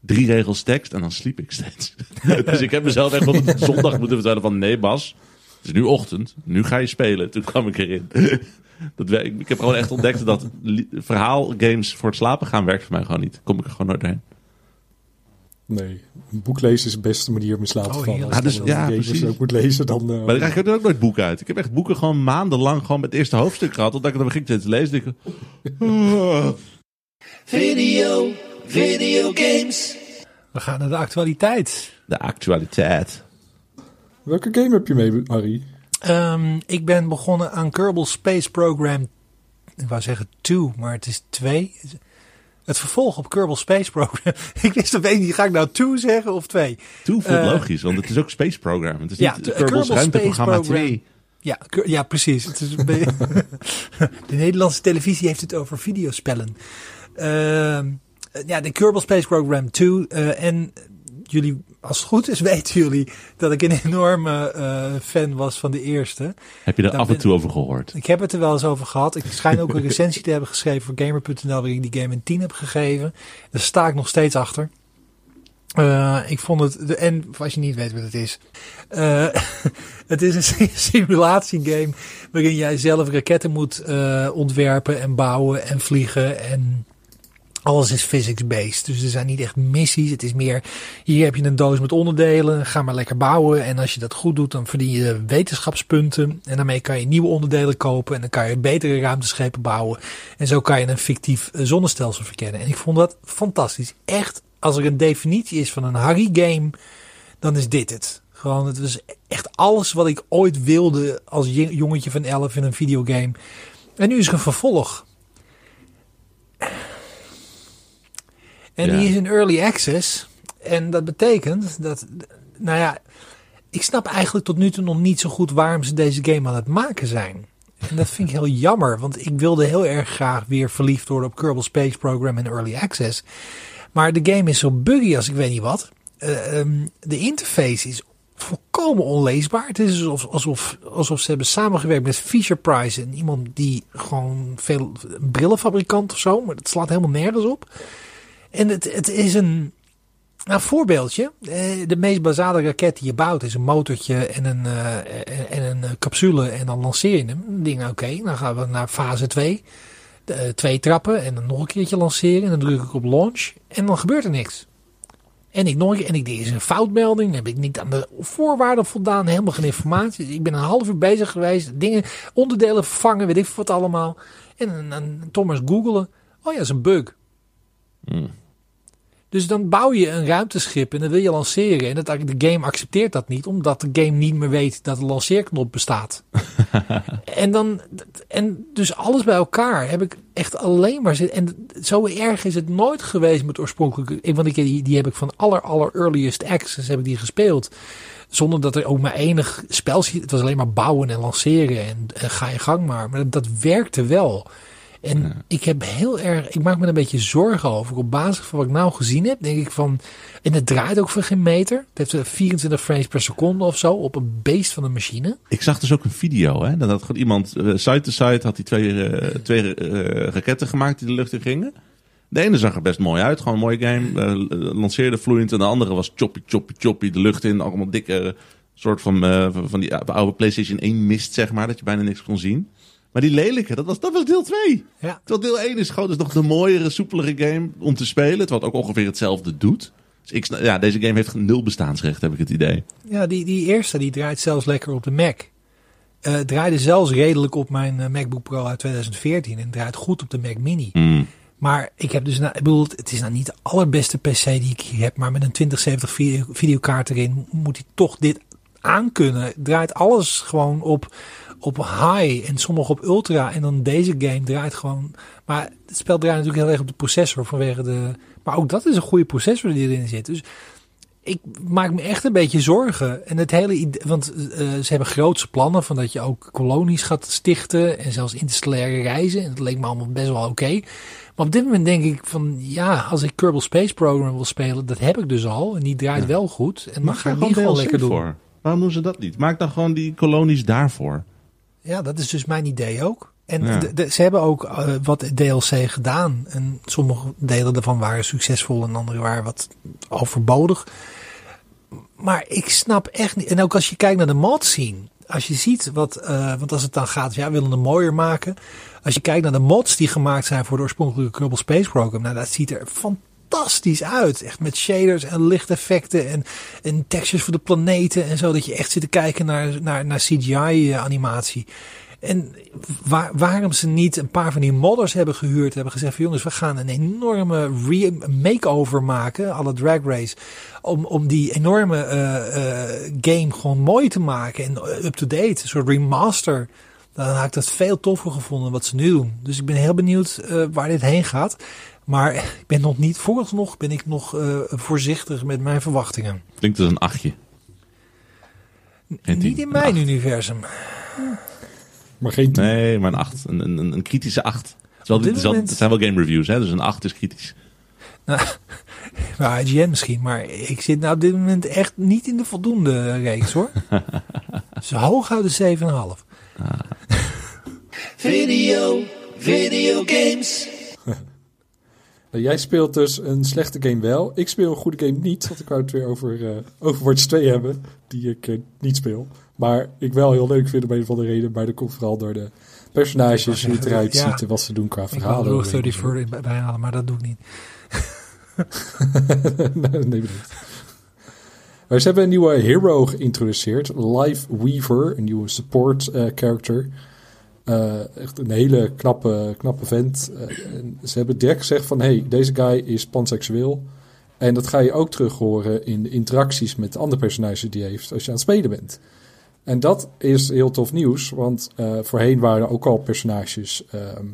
Drie regels tekst en dan sliep ik steeds. dus ik heb mezelf echt op zondag moeten vertellen van nee Bas, het is nu ochtend, nu ga je spelen. Toen kwam ik erin. Dat ik heb gewoon echt ontdekt dat verhaalgames voor het slapen gaan werkt voor mij gewoon niet. Kom ik er gewoon nooit doorheen. Nee, een boek lezen is de beste manier om in slaap te Oh, vallen. Als Ja, je dus- dan ja, een game precies. ook moet lezen, dan... eh, Maar ik krijg er ook nooit boeken uit. Ik heb echt boeken gewoon maandenlang gewoon met het eerste hoofdstuk gehad. Totdat ik dan begin te lezen. Denk ik. Video, video games. We gaan naar de actualiteit. de actualiteit. Welke game heb je mee, Harry? Ehm, ik ben begonnen aan Kerbal Space Program ik wou zeggen 2, maar het is 2. Het vervolg op Kerbal Space Program. ik wist opeens niet, ga ik nou 2 zeggen of 2? Toe voelt Eh, logisch, want het is ook Space Program. Het is ja, niet Kerbal ruimteprogramma Space Program. 2. Ja, ja precies. Het is de Nederlandse televisie heeft het over videospellen. Ehm, ja, de Kerbal Space Program 2. eh, en jullie, als het goed is, weten jullie dat ik een enorme eh, fan was van de eerste. Heb je er Dan af en ben- toe over gehoord? Ik heb het er wel eens over gehad. Ik schijn ook een recensie te hebben geschreven voor Gamer.nl waarin ik die game een 10 heb gegeven. Daar sta ik nog steeds achter. Eh, ik vond het, de, en als je niet weet wat het is. eh, het is een si- simulatiegame waarin jij zelf raketten moet ontwerpen en bouwen en vliegen en alles is physics-based. Dus er zijn niet echt missies. Het is meer, hier heb je een doos met onderdelen. Ga maar lekker bouwen. En als je dat goed doet, dan verdien je wetenschapspunten. En daarmee kan je nieuwe onderdelen kopen. En dan kan je betere ruimteschepen bouwen. En zo kan je een fictief zonnestelsel verkennen. En ik vond dat fantastisch. Echt, als er een definitie is van een Harry game, dan is dit het. Gewoon, het was echt alles wat ik ooit wilde als jongetje van 11 in een videogame. En nu is er een vervolg. En Ja. die is in early access. En dat betekent dat, nou ja, ik snap eigenlijk tot nu toe nog niet zo goed waarom ze deze game aan het maken zijn. En dat vind ik heel jammer, want ik wilde heel erg graag weer verliefd worden op Kerbal Space Program in early access. Maar de game is zo buggy als ik weet niet wat. Eh, ehm, de interface is volkomen onleesbaar. Het is alsof, alsof, alsof ze hebben samengewerkt met Fisher Price en iemand die gewoon veel brillenfabrikant of zo, maar dat slaat helemaal nergens op. En het, het is een nou, voorbeeldje. Eh, de meest basale raket die je bouwt is een motortje en een, eh, en- en een eh, capsule en dan lanceer je hem. Ik, oké, dan gaan we naar fase 2. twee trappen en dan nog een keertje lanceren. En dan druk ik op launch en dan gebeurt er niks. En ik keer, en ik is een foutmelding. Heb ik niet aan de voorwaarden voldaan, helemaal geen informatie. Ik ben een half uur bezig geweest, dingen, onderdelen vervangen, weet ik wat allemaal. En dan, dan Thomas googelen. Oh ja, dat is een bug. Hmm. Dus dan bouw je een ruimteschip en dan wil je lanceren. En dat, de game accepteert dat niet, omdat de game niet meer weet dat de lanceerknop bestaat. en, dan, en dus alles bij elkaar heb ik echt alleen maar zitten. En zo erg is het nooit geweest met oorspronkelijke. Want ik, die, die heb ik van aller, aller earliest access heb ik die gespeeld. Zonder dat er ook maar enig spel zit. Het was alleen maar bouwen en lanceren en, en ga je gang maar. Maar dat werkte wel. En ik heb heel erg, ik maak me een beetje zorgen over. Op basis van wat ik nou gezien heb, denk ik van. En het draait ook voor geen meter. Het heeft eh, 24 frames per seconde of zo op een beest van een machine. Ik zag dus ook een video, hè. Dat had gewoon iemand, eh, side to side, had hij twee, eh, twee eh, raketten gemaakt die de lucht in gingen. De ene zag er best mooi uit, gewoon een mooie game. eh, lanceerde vloeiend. En de andere was choppy, choppy, choppy, de lucht in. Allemaal dikke, soort van, eh, van- van die oude PlayStation 1 mist, zeg maar. Dat je bijna niks kon zien. Maar die lelijke, dat was, dat was deel 2. Ja. Terwijl deel 1 is gewoon dus nog de mooiere, soepelere game om te spelen. Terwijl het ook ongeveer hetzelfde doet. Dus ik, ja, deze game heeft nul bestaansrecht, heb ik het idee. Ja, die, die eerste die draait zelfs lekker op de Mac. Het draaide zelfs redelijk op mijn eh, MacBook Pro uit 2014 en draait goed op de Mac Mini. Hmm. Maar ik heb dus, nou, ik bedoel, het is nou niet de allerbeste PC die ik hier heb, maar met een 2070 video, videokaart erin moet hij toch dit aankunnen. Draait alles gewoon op, op high en sommige op ultra. En dan deze game draait gewoon. Maar het spel draait natuurlijk heel erg op de processor vanwege de. Maar ook dat is een goede processor die erin zit. Dus ik maak me echt een beetje zorgen. En het hele idee, want eh, ze hebben grootse plannen van dat je ook kolonies gaat stichten en zelfs interstellaire reizen. En dat leek me allemaal best wel oké. Maar op dit moment denk ik van ja, als ik Kerbal Space Program wil spelen, dat heb ik dus al. En die draait wel goed. En daar ik die gewoon lekker doen. voor. Waarom doen ze dat niet? Maak dan gewoon die kolonies daarvoor. Ja, dat is dus mijn idee ook. En Ja. de- de- ze hebben ook eh, wat DLC gedaan. En sommige delen daarvan waren succesvol en andere waren wat overbodig. Maar ik snap echt niet. En ook als je kijkt naar de mod scene. Als je ziet wat, eh, want als het dan gaat, ja, we willen hem mooier maken. Als je kijkt naar de mods die gemaakt zijn voor de oorspronkelijke Kerbal Space Program. Nou, dat ziet er fantastisch uit. Echt met shaders en lichteffecten en, en textures voor de planeten en zo. Dat je echt zit te kijken naar, naar, naar CGI-animatie. En waar, waarom ze niet een paar van die modders hebben gehuurd, hebben gezegd van jongens, we gaan een enorme makeover maken, alle Drag Race, om, om die enorme eh, eh, game gewoon mooi te maken en up-to-date, een soort remaster dan had ik dat veel toffer gevonden wat ze nu doen. Dus ik ben heel benieuwd eh, waar dit heen gaat. Maar ik ben nog niet, vooralsnog ben ik nog eh, voorzichtig met mijn verwachtingen. Klinkt als een achtje. Niet in mijn acht. universum. Maar geen tien. Nee, maar een acht. Een, een, een kritische acht. Het, wel, moment- zijn wel game reviews, hè? dus een acht is kritisch. Nou, bij IGN misschien, maar ik zit nou op dit moment echt niet in de voldoende reeks hoor. Dus hooguit de 7,5. Video, video games. Nou, jij speelt dus een slechte game wel. Ik speel een goede game niet, want ik wou het weer over eh, Overwatch 2 hebben, die ik eh, niet speel. Maar ik wel heel leuk vind om een van de reden, maar dat komt vooral door de personages, hoe het eruit Ja. ziet en wat ze doen qua Ik verhalen. Rogue 34 bij- bijhalen, maar dat doe ik niet. nee, nee. Maar ze hebben een nieuwe hero geïntroduceerd. Live Weaver, een nieuwe support eh, character. Eh, echt een hele knappe, knappe vent. Eh, en ze hebben direct gezegd van... hey, deze guy is panseksueel. En dat ga je ook terug horen in de interacties met de andere personages die hij heeft... als je aan het spelen bent. En dat is heel tof nieuws. Want eh, voorheen waren er ook al personages... ehm,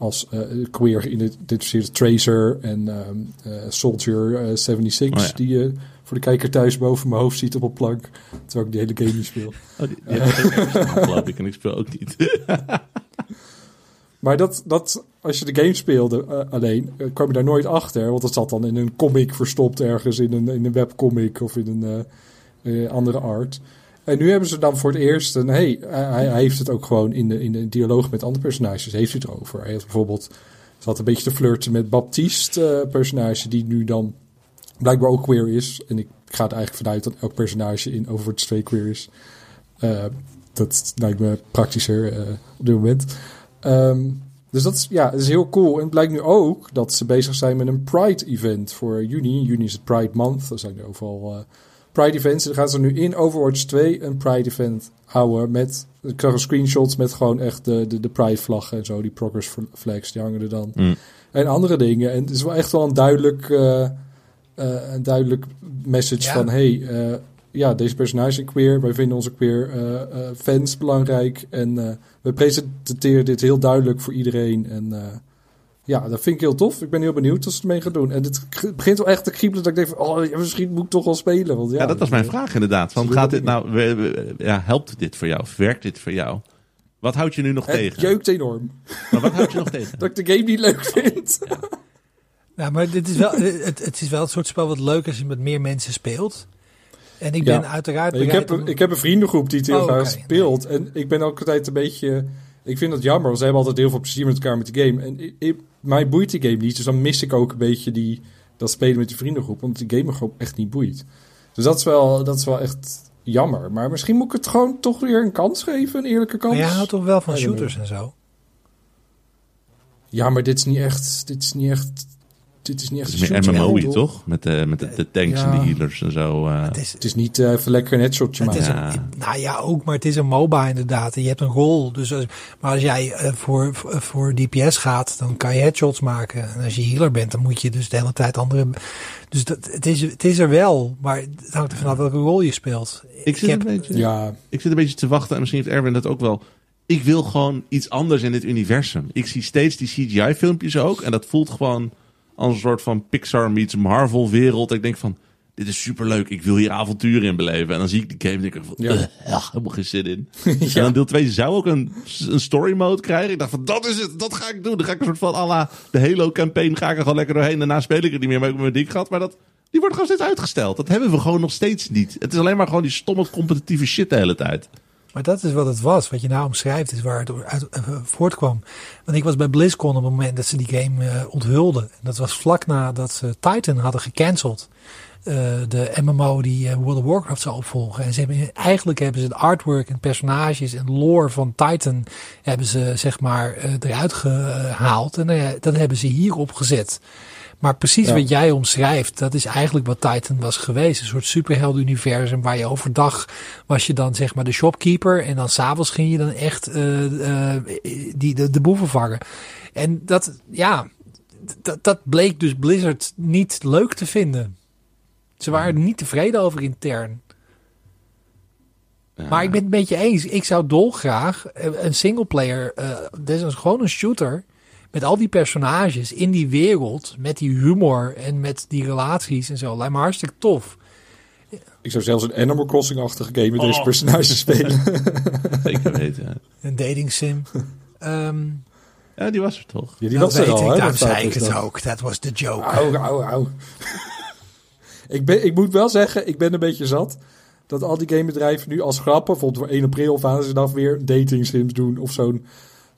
als queer geïdentificeerde Tracer en ehm, eh, Soldier eh, 76, Oh ja. die je voor de kijker thuis boven mijn hoofd ziet op een plank, terwijl ik die hele game niet speel. Oh, geloof ik. En ik speel ook niet. Maar dat, dat, als je de game speelde eh, alleen, eh, kwam je daar nooit achter, want dat zat dan in een comic verstopt ergens, in een, in een webcomic of in een eh, eh, andere art. En nu hebben ze dan voor het eerst een, hey, hij, heeft het ook gewoon in de, in de dialoog met andere personages, heeft hij het erover. Hij heeft bijvoorbeeld, zat een beetje te flirten met Baptiste, eh, personage die nu dan blijkbaar ook queer is. En ik ga er eigenlijk vanuit dat elk personage in Overwatch 2 queer is. Eh, dat lijkt me praktischer eh, op dit moment. Ehm, dus dat is, ja, dat is heel cool. En het blijkt nu ook dat ze bezig zijn met een Pride-event voor juni. Juni is het Pride Month. Er zijn er overal eh, Pride-events. En dan gaan ze nu in Overwatch 2 een Pride-event houden met... Ik zag een screenshots met gewoon echt de, de, de Pride-vlaggen en zo. Die progress flags, die hangen er dan. Mm. En andere dingen. En het is wel echt wel een duidelijk, een duidelijk message Ja. van... Hey, eh, ja, deze personage zijn queer. Wij vinden onze queer eh, eh, fans belangrijk. En eh, we presenteren dit heel duidelijk voor iedereen. En eh, ja, dat vind ik heel tof. Ik ben heel benieuwd wat ze ermee gaan doen. En het begint wel echt te kriebelen dat ik denk van... Oh, ja, misschien moet ik toch wel spelen. Want, ja, Ja, dat was mijn eh, vraag inderdaad. Van, gaat dit nou, we- we- ja, helpt dit voor jou? Of werkt dit voor jou? Wat houdt je nu nog Het tegen? jeukt enorm. Maar wat houdt je nog tegen? Dat ik de game niet leuk vind. Nou, maar dit is wel, het, het is wel het soort spel wat leuk is als je met meer mensen speelt. En ik Ja. ben uiteraard ik, heb, om- ik heb een vriendengroep die het heel Oh, graag oké. speelt. En ik ben ook altijd een beetje... Ik vind dat jammer, want ze hebben altijd heel veel plezier met elkaar met de game. En ik, ik- mij boeit die game niet, dus dan mis ik ook een beetje die, dat spelen met die vriendengroep. Omdat die game me gewoon echt niet boeit. Dus dat is wel, dat is wel echt jammer. Maar misschien moet ik het gewoon toch weer een kans geven, een eerlijke kans. Maar jij houdt toch wel van shooters en zo? Ja, maar dit is niet echt... Dit is niet echt... Dit is niet echt Het is een meer. MMO'ie, Ja, toch? Met, de, met de, de tanks Ja. en de healers en zo. eh. Het is, Het is niet eh, even lekker een headshotje het maken. Ja. een, nou ja, ook, maar het is een MOBA inderdaad. En je hebt een rol. Dus als, maar als jij eh, voor, voor- voor DPS gaat, dan kan je headshots maken. En als je healer bent, dan moet je dus de hele tijd andere... Dus dat, het, is, het is er wel, maar het hangt er vanaf welke rol je speelt. ik, zit heb- een beetje, Ja, ik zit een beetje te wachten. En misschien heeft Erwin dat ook wel. Ik wil gewoon iets anders in dit universum. Ik zie steeds die CGI-filmpjes ook. En dat voelt gewoon als een soort van Pixar meets Marvel wereld. Ik denk van, dit is superleuk. Ik wil hier avonturen in beleven. En dan zie ik die game en denk ik van, Ja. ja. helemaal geen zin in. En dan deel 2 zou ook een, een story mode krijgen. Ik dacht van, dat is het. Dat ga ik doen. Dan ga ik een soort van, à la de Halo campaign ga ik er gewoon lekker doorheen. Daarna speel ik het niet meer. Maar ik heb mijn dik gehad. Maar dat, die wordt gewoon steeds uitgesteld. Dat hebben we gewoon nog steeds niet. Het is alleen maar gewoon die stomme competitieve shit de hele tijd. Maar dat is wat het was. Wat je nou omschrijft is waar het uit, eh, voortkwam. Want ik was bij BlizzCon op het moment dat ze die game eh, onthulden. En dat was vlak nadat ze Titan hadden gecanceld. Eh, de MMO die World of Warcraft zou opvolgen. En ze hebben, eigenlijk hebben ze het artwork en personages en lore van Titan hebben ze zeg maar eruit gehaald. En eh, dat hebben ze hierop gezet. Maar precies Ja. wat jij omschrijft, dat is eigenlijk wat Titan was geweest. Een soort superhelden-universum waar je overdag was je dan zeg maar de shopkeeper. En dan s'avonds ging je dan echt eh, eh, die, de, de boeven vangen. En dat, ja, dat, dat bleek dus Blizzard niet leuk te vinden. Ze waren er niet tevreden over intern. Ja. Maar ik ben het met je eens. Ik zou dolgraag eh, een singleplayer, eh dit is gewoon een shooter. Met al die personages in die wereld. Met die humor en met die relaties en zo. Lijkt me hartstikke tof. Ik zou zelfs een Animal Crossing-achtige game met deze Oh. personages spelen. Zeker weten. ja. Een dating sim. Ehm Ja, die was er toch? Ja, die dat was er weet al, ik, hè? daarom dat zei ik is het ook. Dat was de joke. Au, au, au. ik, ben, ik moet wel zeggen, ik ben een beetje zat dat al die gamebedrijven nu als grappen, bijvoorbeeld voor 1 april of aan ze dan weer dating sims doen of zo'n.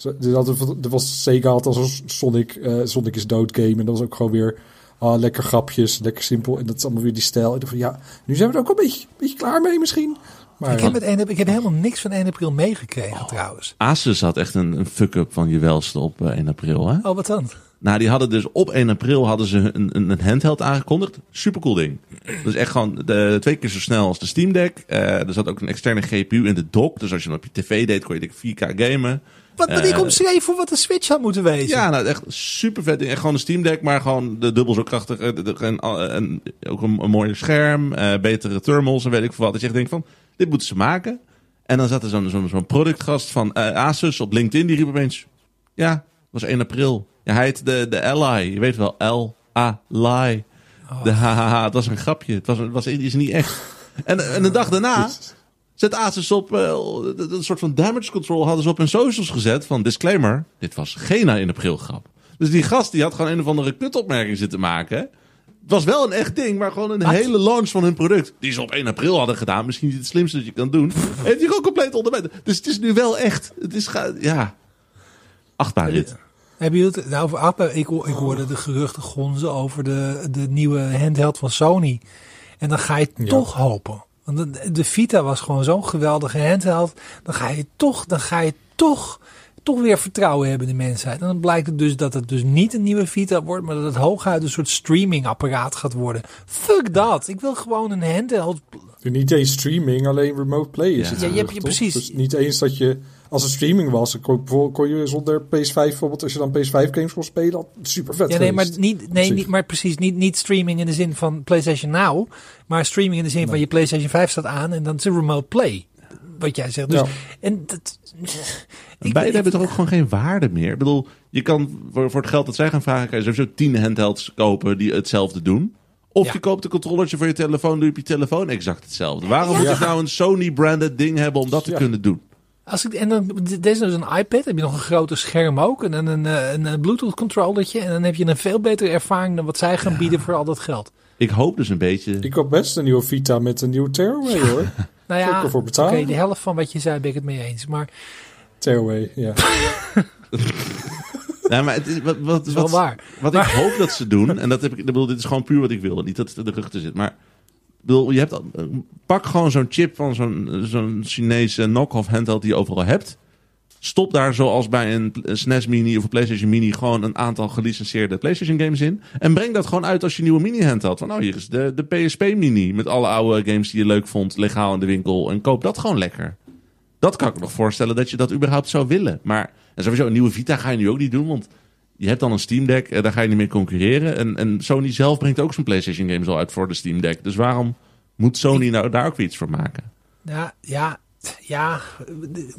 Dus dat, er was Sega had als Sonic, eh, Sonic is dood game en dat was ook gewoon weer ah, lekker grapjes, lekker simpel en dat is allemaal weer die stijl. En dacht van ja, nu zijn we er ook een beetje, beetje klaar mee misschien. Maar ik, heb het 1, ik heb helemaal niks van 1 april meegekregen trouwens. Asus had echt een, een fuck-up van je welste op eh, 1 april, hè? Oh, wat dan? Nou, die hadden dus op 1 april hadden ze een, een, een handheld aangekondigd. Supercool ding. Dat is echt gewoon de, twee keer zo snel als de Steam Deck. Eh, er zat ook een externe GPU in de dock. Dus als je hem op je tv deed, kon je dik 4K gamen. Wat ben ik Eh, omschreven voor wat de Switch had moeten wezen? Ja, nou, echt super vet ding. Echt gewoon een Steam Deck, maar gewoon de dubbel zo krachtig. eh, de- En, en ook een, een mooier scherm, eh, betere thermals en weet ik veel wat. Dat je echt denkt van, dit moeten ze maken. En dan zat er zo'n zo'n productgast van eh, Asus op LinkedIn. Die riep opeens, ja, het was 1 april. Ja, hij heet de, de Ally. Je weet wel, L-A-Lie. De hahaha, het was een grapje. Het was, het was, het is niet echt. En, en de dag daarna zet Asus op eh, een soort van damage control hadden ze op hun socials gezet van disclaimer, dit was geen 1 april grap. Dus die gast die had gewoon een of andere kutopmerking zitten maken. Het was wel een echt ding, maar gewoon een hele launch van hun product. Die ze op 1 april hadden gedaan. Misschien niet het slimste dat je kan doen. Heeft hij gewoon compleet onderbijt. Dus het is nu wel echt. Het is, ga- ja, achtbaar rit. Hebben jullie het nou over Apple? Ik, ik hoorde de geruchten gonzen over de, de nieuwe handheld van Sony. En dan ga je Ja. toch hopen. Want de, de Vita was gewoon zo'n geweldige handheld. Dan ga je toch, dan ga je toch, toch weer vertrouwen hebben in de mensheid. En dan blijkt het dus dat het dus niet een nieuwe Vita wordt, maar dat het hooguit een soort streamingapparaat gaat worden. Fuck dat. Ik wil gewoon een handheld. niet eens streaming, alleen remote play is Ja. het. Ja, je hebt je precies- Dus niet eens dat je, als het streaming was, dan kon, kon- je zonder PS5 bijvoorbeeld, als je dan PS5 games kon spelen, had super vet Ja, nee, maar niet, nee, niet, maar precies niet, niet streaming in de zin van PlayStation Now, maar streaming in de zin van je PlayStation 5 staat aan en dan is remote play. Wat jij zegt. Dus, Ja. En dat, ik- Beide hebben toch ook gewoon geen waarde meer. Ik bedoel, je kan voor, voor het geld dat zij gaan vragen, kan je sowieso tien handhelds kopen die hetzelfde doen. Of Ja. je koopt een controllertje voor je telefoon, doe je op je telefoon exact hetzelfde. Waarom Ja. moet ik nou een Sony-branded ding hebben om dat te Ja. kunnen doen? Als ik, en dan, dit is dus een iPad, heb je nog een groter scherm ook en een, eh, een, een Bluetooth controllertje en dan heb je een veel betere ervaring dan wat zij gaan bieden voor al dat geld. Ik hoop dus een beetje... Ik koop best een nieuwe Vita met een nieuwe Tearaway hoor. Nou ja, oké, de helft van wat je zei ben ik het mee eens. Maar Tearaway, ja. Nee, maar het is, wat, wat, het is wel wat, waar. wat ik hoop dat ze doen, en dat heb ik, ik bedoel, dit is gewoon puur wat ik wil, niet dat het in de rug zit, maar je hebt, pak gewoon zo'n chip van zo'n Chinese knock-off handheld die je overal hebt. Stop daar zoals bij een SNES Mini of een PlayStation Mini gewoon een aantal gelicenseerde PlayStation games in. En breng dat gewoon uit als je nieuwe mini handheld. Van oh, hier is de, de PSP Mini met alle oude games die je leuk vond, legaal in de winkel. En koop dat gewoon lekker. Dat kan ik me nog voorstellen dat je dat überhaupt zou willen. Maar en sowieso een nieuwe Vita ga je nu ook niet doen, want je hebt dan een Steam Deck, en daar ga je niet mee concurreren. En, en Sony zelf brengt ook zijn PlayStation games al uit voor de Steam Deck. Dus waarom moet Sony nou daar ook weer iets voor maken? Ja, ja, ja.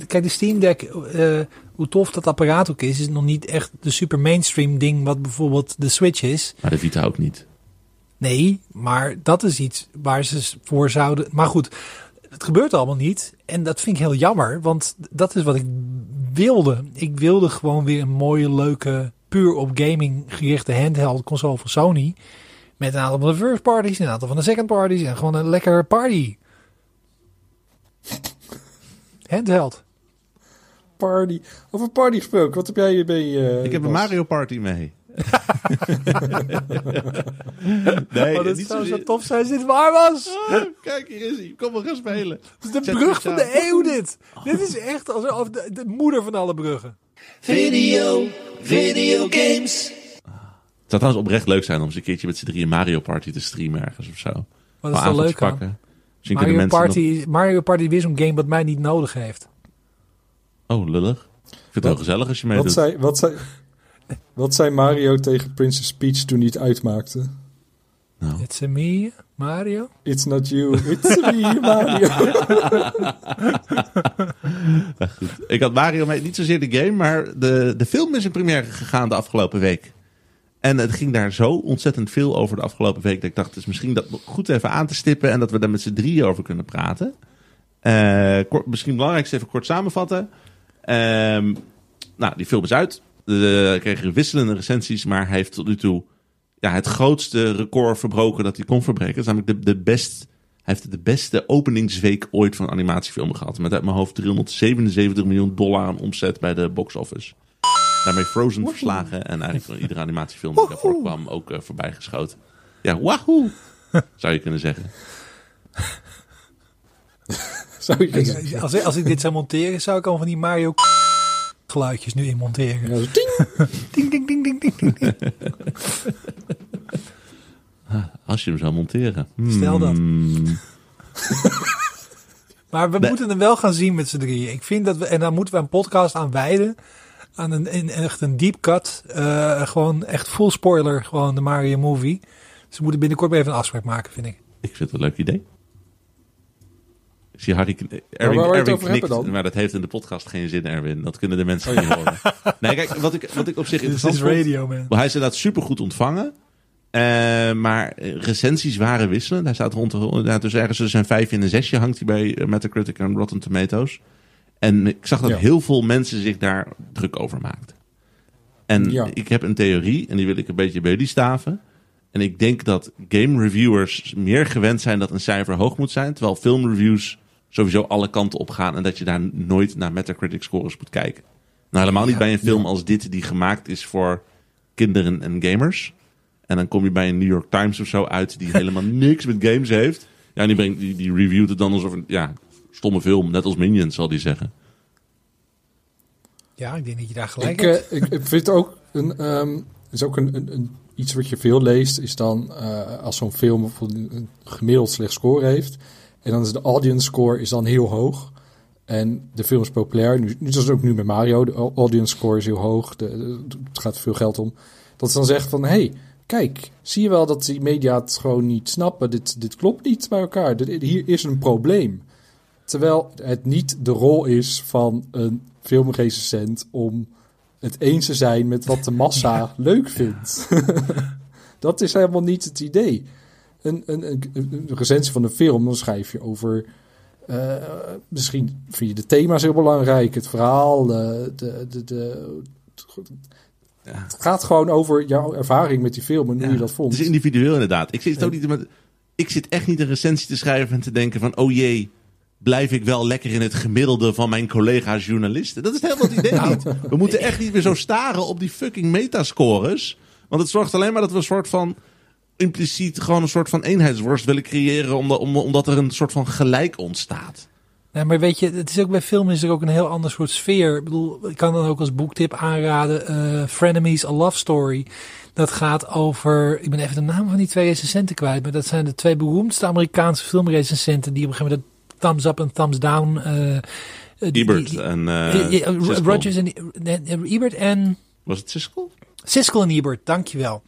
Kijk, de Steam Deck, eh, hoe tof dat apparaat ook is, is nog niet echt de super mainstream ding wat bijvoorbeeld de Switch is. Maar de Vita ook niet. Nee, maar dat is iets waar ze voor zouden. Maar goed, het gebeurt allemaal niet. En dat vind ik heel jammer, want dat is wat ik wilde. Ik wilde gewoon weer een mooie, leuke, puur op gaming gerichte handheld console van Sony. Met een aantal van de first parties, een aantal van de second parties en gewoon een lekker party. Handheld. Party. Over party gesproken, wat heb jij hierbij? eh Ik heb een? Mario Party mee. nee, Oh, dat niet zou zo tof zijn als dit waar was. Kijk, hier is hij. Kom, we gaan spelen. Het is de brug van de eeuw dit. Dit is echt alsof de, de moeder van alle bruggen. Video, video games. Het zou trouwens oprecht leuk zijn om eens een keertje met z'n drieën Mario Party te streamen ergens of zo. Wat is Wel leuk aan? pakken. Mario Party, Mario Party is zo'n game wat mij niet nodig heeft. Oh, lullig. Ik vind het wel Wat- gezellig als je Wat meedoet. zei, wat, zei, wat zei Mario tegen Princess Peach toen hij het uitmaakte? Nou. It's a me, Mario. It's not you, it's me, Mario. Ik had Mario mee, niet zozeer de game, maar de, de film is in première gegaan de afgelopen week. En het ging daar zo ontzettend veel over de afgelopen week. Dat ik dacht, het is misschien dat goed even aan te stippen. En dat we daar met z'n drieën over kunnen praten. Eh, kort, misschien het belangrijkste even kort samenvatten. Ehm, nou, die film is uit. We kregen wisselende recensies. Maar hij heeft tot nu toe ja, het grootste record verbroken dat hij kon verbreken. Dat is namelijk de, de best... Hij heeft de beste openingsweek ooit van een animatiefilm gehad. Met uit mijn hoofd 377 miljoen dollar aan omzet bij de box office. Daarmee Frozen verslagen. En eigenlijk van iedere animatiefilm die daarvoor kwam ook eh, voorbij geschoten. Ja, wahoo! Zou je kunnen zeggen. Zou je zeggen. Als, ik- als ik dit zou monteren, zou ik al van die Mario geluidjes nu in monteren. Ja. Ding, ding, ding, ding, ding, ding. ding. Als je hem zou monteren. Stel dat. Hmm. Maar we Nee. moeten hem wel gaan zien met z'n drieën. Ik vind dat we, en dan moeten we een podcast aan wijden. Aan een, een- echt een deep cut. eh, gewoon echt full spoiler. Gewoon de Mario movie. Dus we moeten binnenkort even een afspraak maken, vind ik. Ik vind het een leuk idee. Ik zie Harry waar Erwin, het Erwin over knikt, dan? maar dat heeft in de podcast geen zin, Erwin. Dat kunnen de mensen niet horen. Nee, kijk, wat ik, wat ik op zich interessant is radio, man. Hij is inderdaad supergoed ontvangen. Eh, maar recensies waren wisselend. Hij staat rond de... Dus ergens tussen een vijfje en een zesje hangt hij bij eh, Metacritic en Rotten Tomatoes. En ik zag dat Ja. heel veel mensen zich daar druk over maakten. En Ja. ik heb een theorie en die wil ik een beetje bij jullie staven. En ik denk dat game reviewers meer gewend zijn dat een cijfer hoog moet zijn. Terwijl filmreviews sowieso alle kanten op gaan. En dat je daar nooit naar Metacritic scores moet kijken. Nou, helemaal niet Ja. bij een film als dit die gemaakt is voor kinderen en gamers. En dan kom je bij een New York Times of zo uit die helemaal niks met games heeft. Ja, en die, brengt, die, die reviewt het dan alsof een ja, stomme film. Net als Minions, zal die zeggen. Ja, ik denk dat je daar gelijk Ik, hebt. eh, ik, ik vind ook een, ehm, is ook een, een, een- iets wat je veel leest, is dan eh, als zo'n film bijvoorbeeld een gemiddeld slecht score heeft. En dan is de audience score is dan heel hoog. En de film is populair. Nu, nu is ook nu met Mario. De audience score is heel hoog. De, de- het gaat veel geld om. Dat ze dan zegt van, hey, kijk, zie je wel dat die media het gewoon niet snappen. Dit, dit klopt niet bij elkaar. Dit- hier is een probleem. Terwijl het niet de rol is van een filmrecensent om het eens te zijn met wat de massa leuk vindt. dat is helemaal niet het idee. Een, een, een, een recensie van een film, dan schrijf je over. eh, misschien vind je de thema's heel belangrijk, het verhaal, de, de, de, de- Ja. het gaat gewoon over jouw ervaring met die film en hoe Ja, je dat vond. Het is individueel inderdaad. Ik zit, ook niet met, ik zit echt niet een recensie te schrijven en te denken van... oh jee, blijf ik wel lekker in het gemiddelde van mijn collega's journalisten. Dat is helemaal het idee niet. We moeten echt niet meer zo staren op die fucking metascores. Want het zorgt alleen maar dat we een soort van... impliciet gewoon een soort van eenheidsworst willen creëren... omdat, om- omdat er een soort van gelijk ontstaat. Nee, maar weet je, het is ook bij film is er ook een heel ander soort sfeer. Ik bedoel, ik kan dan ook als boektip aanraden, eh Frenemies, A Love Story. Dat gaat over, ik ben even de naam van die twee recensenten kwijt, maar dat zijn de twee beroemdste Amerikaanse filmrecensenten die op een gegeven moment de thumbs up en thumbs down. die- Ebert die- en Siskel. Rogers en Ebert en Was het Siskel? Siskel en Ebert, dankjewel.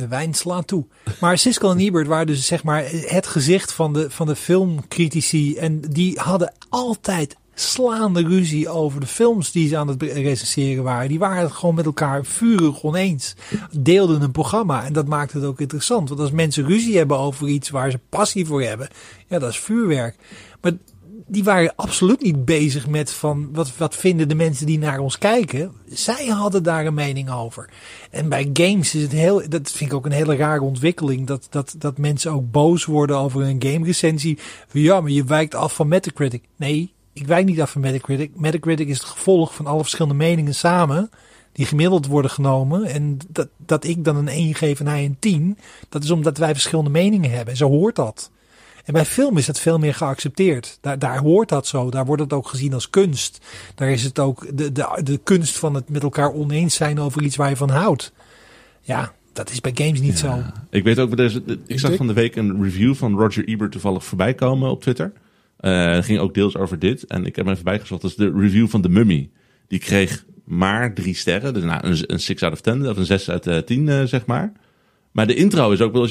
De wijn slaat toe. Maar Siskel en Ebert waren dus zeg maar het gezicht van de, van de filmcritici. En die hadden altijd slaande ruzie over de films die ze aan het recenseren waren. Die waren het gewoon met elkaar vurig oneens. Deelden een programma en dat maakte het ook interessant. Want als mensen ruzie hebben over iets waar ze passie voor hebben, ja, dat is vuurwerk. Maar die waren absoluut niet bezig met van wat, wat vinden de mensen die naar ons kijken. Zij hadden daar een mening over. En bij games is het heel, dat vind ik ook een hele rare ontwikkeling. Dat, dat, dat mensen ook boos worden over een game recensie. Ja, maar je wijkt af van Metacritic. Nee, ik wijk niet af van Metacritic. Metacritic is het gevolg van alle verschillende meningen samen. Die gemiddeld worden genomen. En dat, dat ik dan een 1 geef en hij een 10. Dat is omdat wij verschillende meningen hebben. En zo hoort dat. En bij film is het veel meer geaccepteerd. Daar, daar hoort dat zo. Daar wordt het ook gezien als kunst. Daar is het ook de, de, de kunst van het met elkaar oneens zijn over iets waar je van houdt. Ja, dat is bij games niet zo. Ik weet ook, er is- ik zag van de week een review van Roger Ebert toevallig voorbij komen op Twitter. Eh het ging ook deels over dit. En ik heb hem even bijgezocht. Dat is de review van The Mummy. Die kreeg maar drie sterren. Dus nou, een, een 6 out of 10, of een 6 uit eh, 10, eh, zeg maar. Maar de intro is ook wel...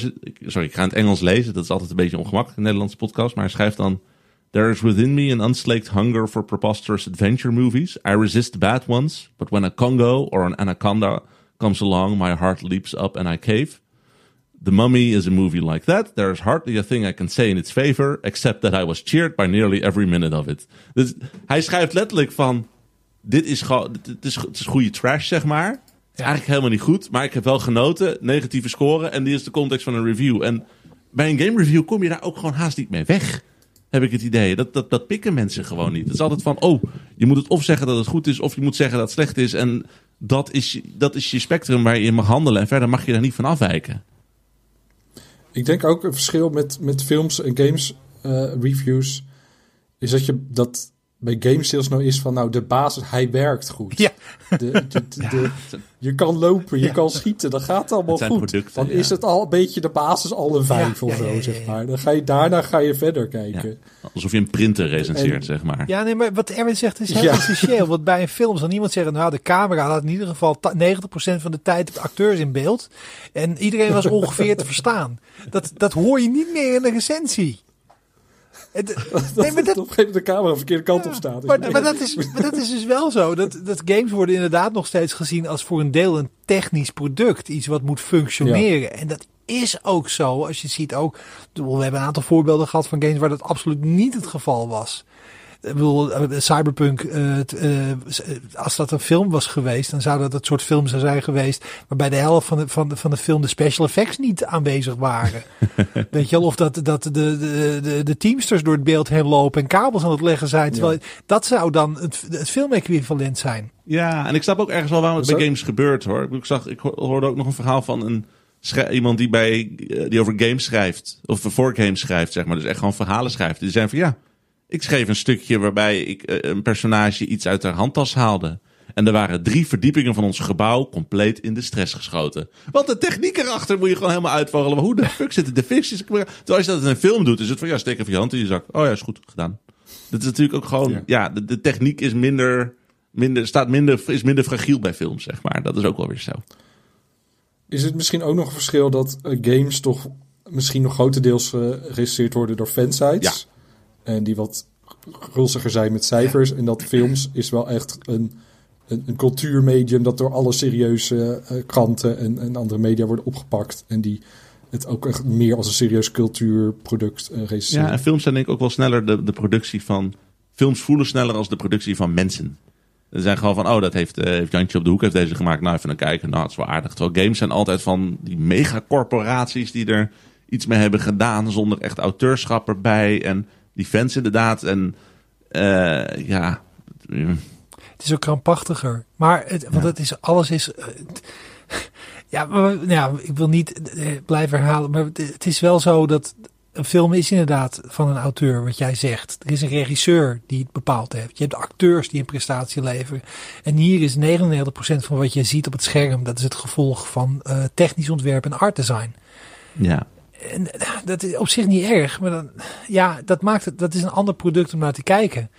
Sorry, ik ga het Engels lezen. Dat is altijd een beetje ongemakkelijk in Nederlandse podcast. Maar hij schrijft dan... There is within me an unslaked hunger for preposterous adventure movies. I resist bad ones. But when a Congo or an anaconda comes along, my heart leaps up and I cave. The Mummy is a movie like that. There is hardly a thing I can say in its favor, except that I was cheered by nearly every minute of it. Dus hij schrijft letterlijk van, dit is dit- is, het is goede trash, zeg maar. Is eigenlijk helemaal niet goed, maar ik heb wel genoten. Negatieve score en die is de context van een review. En bij een game review kom je daar ook gewoon haast niet mee weg. Heb ik het idee. Dat, dat, dat pikken mensen gewoon niet. Het is altijd van, oh, je moet het of zeggen dat het goed is, of je moet zeggen dat het slecht is. En dat is, dat is je spectrum waar je in mag handelen. En verder mag je daar niet van afwijken. Ik denk ook een verschil met, met films en games eh, reviews is dat je dat bij game sales nou is van nou de basis hij werkt goed. Ja. De, de, de- de- je kan lopen, je Ja. kan schieten, dat gaat allemaal Het zijn goed. producten, Dan ja. is het al een beetje de basis al een vijf Ja, of ja, zo ja, ja, zeg maar. Dan ga je daarna ga je verder kijken. Alsof je een printer recenseert, En- zeg maar. Ja, nee, maar wat Erwin zegt is heel Ja. essentieel. Want bij een film zal niemand zeggen, nou, de camera had in ieder geval ta- 90% van de tijd de acteurs in beeld. En iedereen was ongeveer te verstaan. Dat, dat hoor je niet meer in een recensie. Nee, maar dat, op een gegeven moment de camera de verkeerde kant op staat. maar, maar, dat is, maar dat is dus wel zo. Dat, dat games worden inderdaad nog steeds gezien als voor een deel een technisch product. Iets wat moet functioneren. En dat is ook zo. Als je ziet ook. We hebben een aantal voorbeelden gehad van games waar dat absoluut niet het geval was. Ik bedoel, eh, Cyberpunk, eh, t- eh, als dat een film was geweest, dan zou dat het soort film zijn geweest waarbij de helft van de, van de, van de film de special effects niet aanwezig waren. Weet je wel, of dat, dat de, de, de, de teamsters door het beeld heen lopen en kabels aan het leggen zijn. Terwijl, Dat zou dan het, het filmequivalent zijn. Ja, en ik snap ook ergens wel waarom het bij games gebeurt hoor. Ik, zag, ik ho- hoorde ook nog een verhaal van een iemand die, bij, die over games schrijft. Of voor games schrijft, zeg maar. Dus echt gewoon verhalen schrijft. Die zijn van ja, ik schreef een stukje waarbij ik eh, een personage iets uit haar handtas haalde. En er waren drie verdiepingen van ons gebouw compleet in de stress geschoten. Want de techniek erachter moet je gewoon helemaal uitvogelen. Maar hoe de fuck zitten de ficties? Terwijl als je dat in een film doet, is het van ja, steek even je hand in je zak. Oh ja, is goed gedaan. Dat is natuurlijk ook gewoon, ja, Ja. de, de techniek is minder, minder, staat minder, is minder fragiel bij films, zeg maar. Dat is ook wel weer zo. Is het misschien ook nog een verschil dat eh, games toch misschien nog grotendeels eh, geregisseerd worden door fansites? En die wat gulziger zijn met cijfers. En dat films is wel echt een, een, een cultuurmedium dat door alle serieuze eh, kranten en, en andere media worden opgepakt. En die het ook echt meer als een serieus cultuurproduct recenseren. Ja, en films zijn denk ik ook wel sneller de, de productie van... Films voelen sneller als de productie van mensen. Ze zijn gewoon van, oh, dat heeft, eh, heeft Jantje op de hoek heeft deze gemaakt. Nou, even een kijken. Nou, het is wel aardig. Terwijl games zijn altijd van die megacorporaties die er iets mee hebben gedaan. Zonder echt auteurschap erbij. En die fans inderdaad. En eh, ja... Het is ook krampachtiger. Maar het, want het is, alles is. eh, ja, maar, nou ja, ik wil niet eh, blijven herhalen. Maar het, het is wel zo dat een film is inderdaad van een auteur, wat jij zegt. Er is een regisseur die het bepaald heeft. Je hebt acteurs die een prestatie leveren. En hier is 99% van wat je ziet op het scherm, dat is het gevolg van technisch ontwerp en art design. Ja, En eh, dat is op zich niet erg, maar dan, ja, dat maakt het, dat is een ander product om naar te kijken.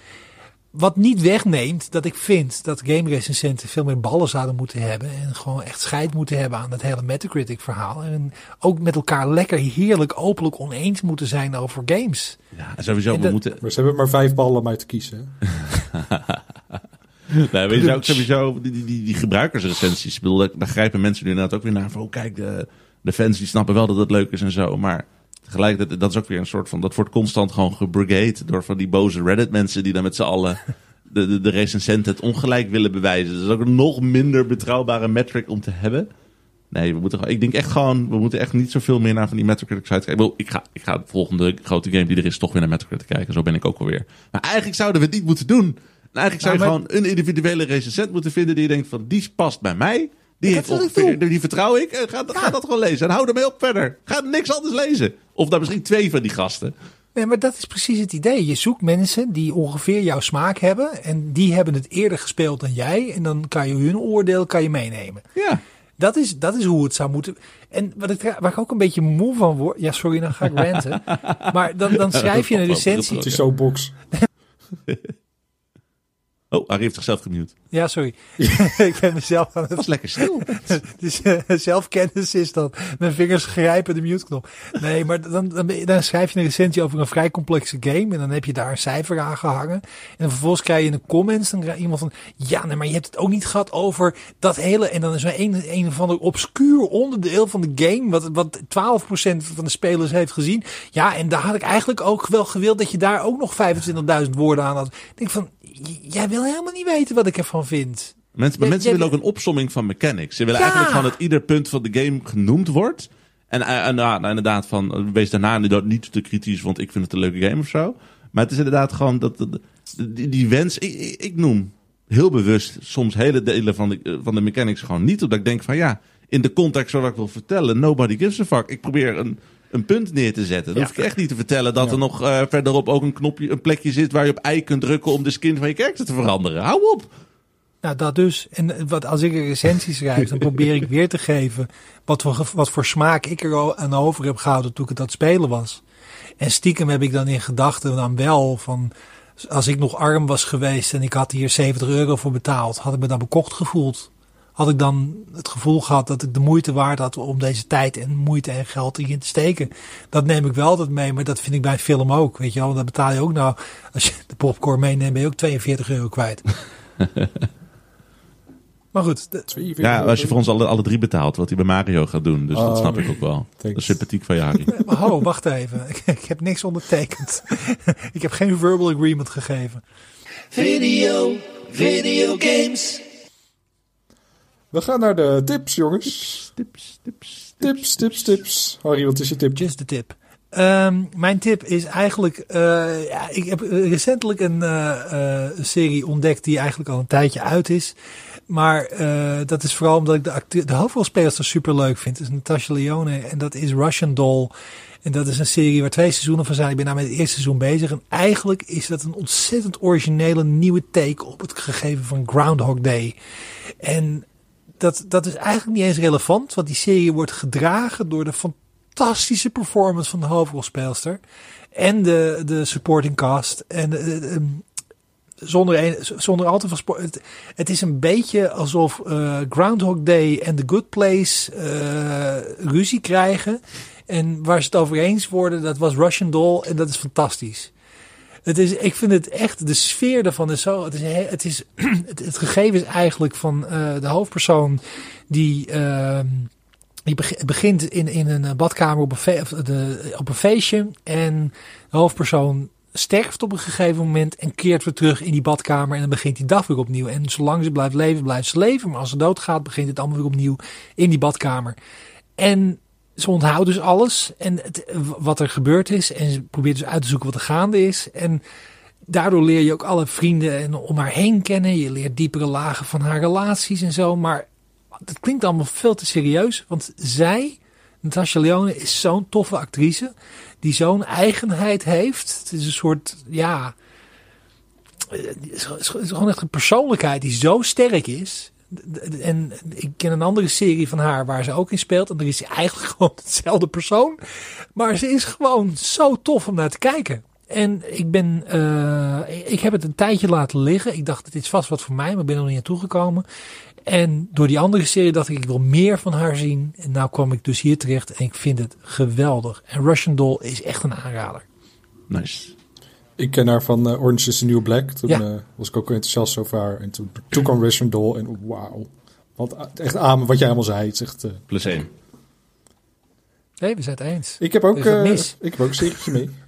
Wat niet wegneemt dat ik vind dat game recensenten veel meer ballen zouden moeten hebben. En gewoon echt scheid moeten hebben aan dat hele Metacritic verhaal. En ook met elkaar lekker heerlijk openlijk oneens moeten zijn over games. ja sowieso, En we dat- moeten... Maar ze hebben maar vijf ballen om uit te kiezen. Nee, weet je ook sowieso, die, die, die, gebruikersrecensies, ik bedoel, daar, daar grijpen mensen nu inderdaad ook weer naar van, oh kijk, de, de fans die snappen wel dat het leuk is en zo, maar tegelijkertijd, dat is ook weer een soort van, dat wordt constant gewoon gebrigade door van die boze Reddit mensen die dan met z'n allen de, de, de recensenten het ongelijk willen bewijzen. Dat is ook een nog minder betrouwbare metric om te hebben. Nee, we moeten gewoon, ik denk echt gewoon, we moeten echt niet zoveel meer naar van die Metacritic sites kijken. Ik, ga, ik ga de volgende grote game die er is toch weer naar Metacritic kijken. Zo ben ik ook alweer. Maar eigenlijk zouden we het niet moeten doen. En eigenlijk zou je Nou, maar- gewoon een individuele recensent moeten vinden die je denkt van, die past bij mij. Die, heeft ongeveer, vertrouw ik. En ga, ga dat gewoon lezen. En hou ermee op verder. Ga niks anders lezen. Of dan misschien twee van die gasten. Nee, maar dat is precies het idee. Je zoekt mensen die ongeveer jouw smaak hebben. En die hebben het eerder gespeeld dan jij. En dan kan je hun oordeel kan je meenemen. Ja. Dat is, dat is hoe het zou moeten. En wat ik, waar ik ook een beetje moe van word. Ja, sorry, dan ga ik ranten. maar dan, dan schrijf je een recensie. Het is zo box. Oh, Harry heeft zichzelf gemute. Ja, sorry. ik ben mezelf aan het... was lekker stil. Dus eh, zelfkennis is dat. Mijn vingers grijpen de mute-knop. Nee, maar dan, dan, dan schrijf je een recensie over een vrij complexe game. En dan heb je daar een cijfer aan gehangen. En vervolgens krijg je in de comments. Dan krijg iemand van. Ja, nee, maar je hebt het ook niet gehad over dat hele. En dan is er een, een of ander obscuur onderdeel van de game. Wat, wat 12% van de spelers heeft gezien. Ja, en daar had ik eigenlijk ook wel gewild dat je daar ook nog 25.000 woorden aan had. Ik denk van. Jij wil helemaal niet weten wat ik ervan vind. Mensen, maar Ja, mensen willen ook een opsomming van mechanics. Ze willen Ja. eigenlijk gewoon dat ieder punt van de game genoemd wordt. En, eh, en nou, nou, inderdaad, van, eh, wees daarna niet te kritisch, want ik vind het een leuke game of zo. Maar het is inderdaad gewoon dat, dat- die, die wens. Ik, ik, ik noem heel bewust soms hele delen van de, eh, van de mechanics gewoon niet. Omdat ik denk van ja, in de context waar ik wil vertellen, nobody gives a fuck. Ik probeer een, een punt neer te zetten. Dan Ja. hoef ik echt niet te vertellen dat er nog eh, verderop ook een knopje, een plekje zit waar je op I kunt drukken om de skin van je karakter te veranderen. Hou op! Nou, dat dus. En wat, als ik een recensie schrijf, dan probeer ik weer te geven wat voor, wat voor smaak ik er aan over heb gehouden toen ik het aan het spelen was. En stiekem heb ik dan in gedachten dan wel van, als ik nog arm was geweest en ik had hier 70 euro voor betaald, had ik me dan bekocht gevoeld. Had ik dan het gevoel gehad dat ik de moeite waard had om deze tijd en moeite en geld hierin te steken. Dat neem ik wel altijd mee, maar dat vind ik bij een film ook. Weet je wel, dan betaal je ook nou, als je de popcorn meeneemt, ben je ook 42 euro kwijt. maar goed, de- 42 Ja, als je voor ons alle, alle drie betaalt, wat hij bij Mario gaat doen. Dus dat Oh, snap ik ook wel. Dat thanks. is sympathiek van je, Harry. Maar ho, wacht even. Ik, ik heb niks ondertekend. ik heb geen verbal agreement gegeven. Video, video games. We gaan naar de tips, jongens. Tips, tips. Tips, tips, tips. Harry, wat is je tip? Just the tip. Ehm, mijn tip is eigenlijk, eh, ja, ik heb recentelijk een eh, eh, serie ontdekt die eigenlijk al een tijdje uit is. Maar dat is vooral omdat ik de, de hoofdrolspelers super leuk vind. Dat is Natasha Leone en dat is Russian Doll. En dat is een serie waar twee seizoenen van zijn. Ik ben nou met het eerste seizoen bezig. En eigenlijk is dat een ontzettend originele nieuwe take op het gegeven van Groundhog Day. En dat, dat is eigenlijk niet eens relevant, want die serie wordt gedragen door de fantastische performance van de hoofdrolspeelster. En de, de supporting cast. En eh, eh, zonder, een, zonder al te veel sport. Het, is een beetje alsof eh, Groundhog Day en The Good Place ruzie krijgen. En waar ze het over eens worden, dat was Russian Doll. En dat is fantastisch. Het is, ik vind het echt, de sfeer ervan is zo. Het, is, he- het, is, het, gegeven is eigenlijk van eh, de hoofdpersoon die. ehm, die beg- begint in, in een eh, badkamer op een, de, op een feestje. En de hoofdpersoon sterft op een gegeven moment en keert weer terug in die badkamer. En dan begint die dag weer opnieuw. En zolang ze blijft leven, blijft ze leven. Maar als ze doodgaat, begint het allemaal weer opnieuw in die badkamer. En ze onthoudt dus alles en wat er gebeurd is. En ze probeert dus uit te zoeken wat er gaande is. En daardoor leer je ook alle vrienden en om haar heen kennen. Je leert diepere lagen van haar relaties en zo. Maar dat klinkt allemaal veel te serieus. Want zij, Natasha Leone, is zo'n toffe actrice. Die zo'n eigenheid heeft. Het is een soort, ja... Is het is gewoon echt een persoonlijkheid die zo sterk is. En ik ken een andere serie van haar waar ze ook in speelt. En daar is ze eigenlijk gewoon hetzelfde persoon. Maar ze is gewoon zo tof om naar te kijken. En ik ben, eh, ik heb het een tijdje laten liggen. Ik dacht, dit is vast wat voor mij, maar ben er nog niet naartoe gekomen. En door die andere serie dacht ik, ik wil meer van haar zien. En nou kwam ik dus hier terecht en ik vind het geweldig. En Russian Doll is echt een aanrader. Nice. Ik ken haar van eh, Orange is the New Black. Toen Ja. eh, was ik ook enthousiast over haar. En toen, toen kwam Russian Doll en wauw. Want echt aan wat jij allemaal zei. Het is echt, eh, Plus één. Nee, we zijn het eens. ik heb ook, ik heb ook een serietje mee.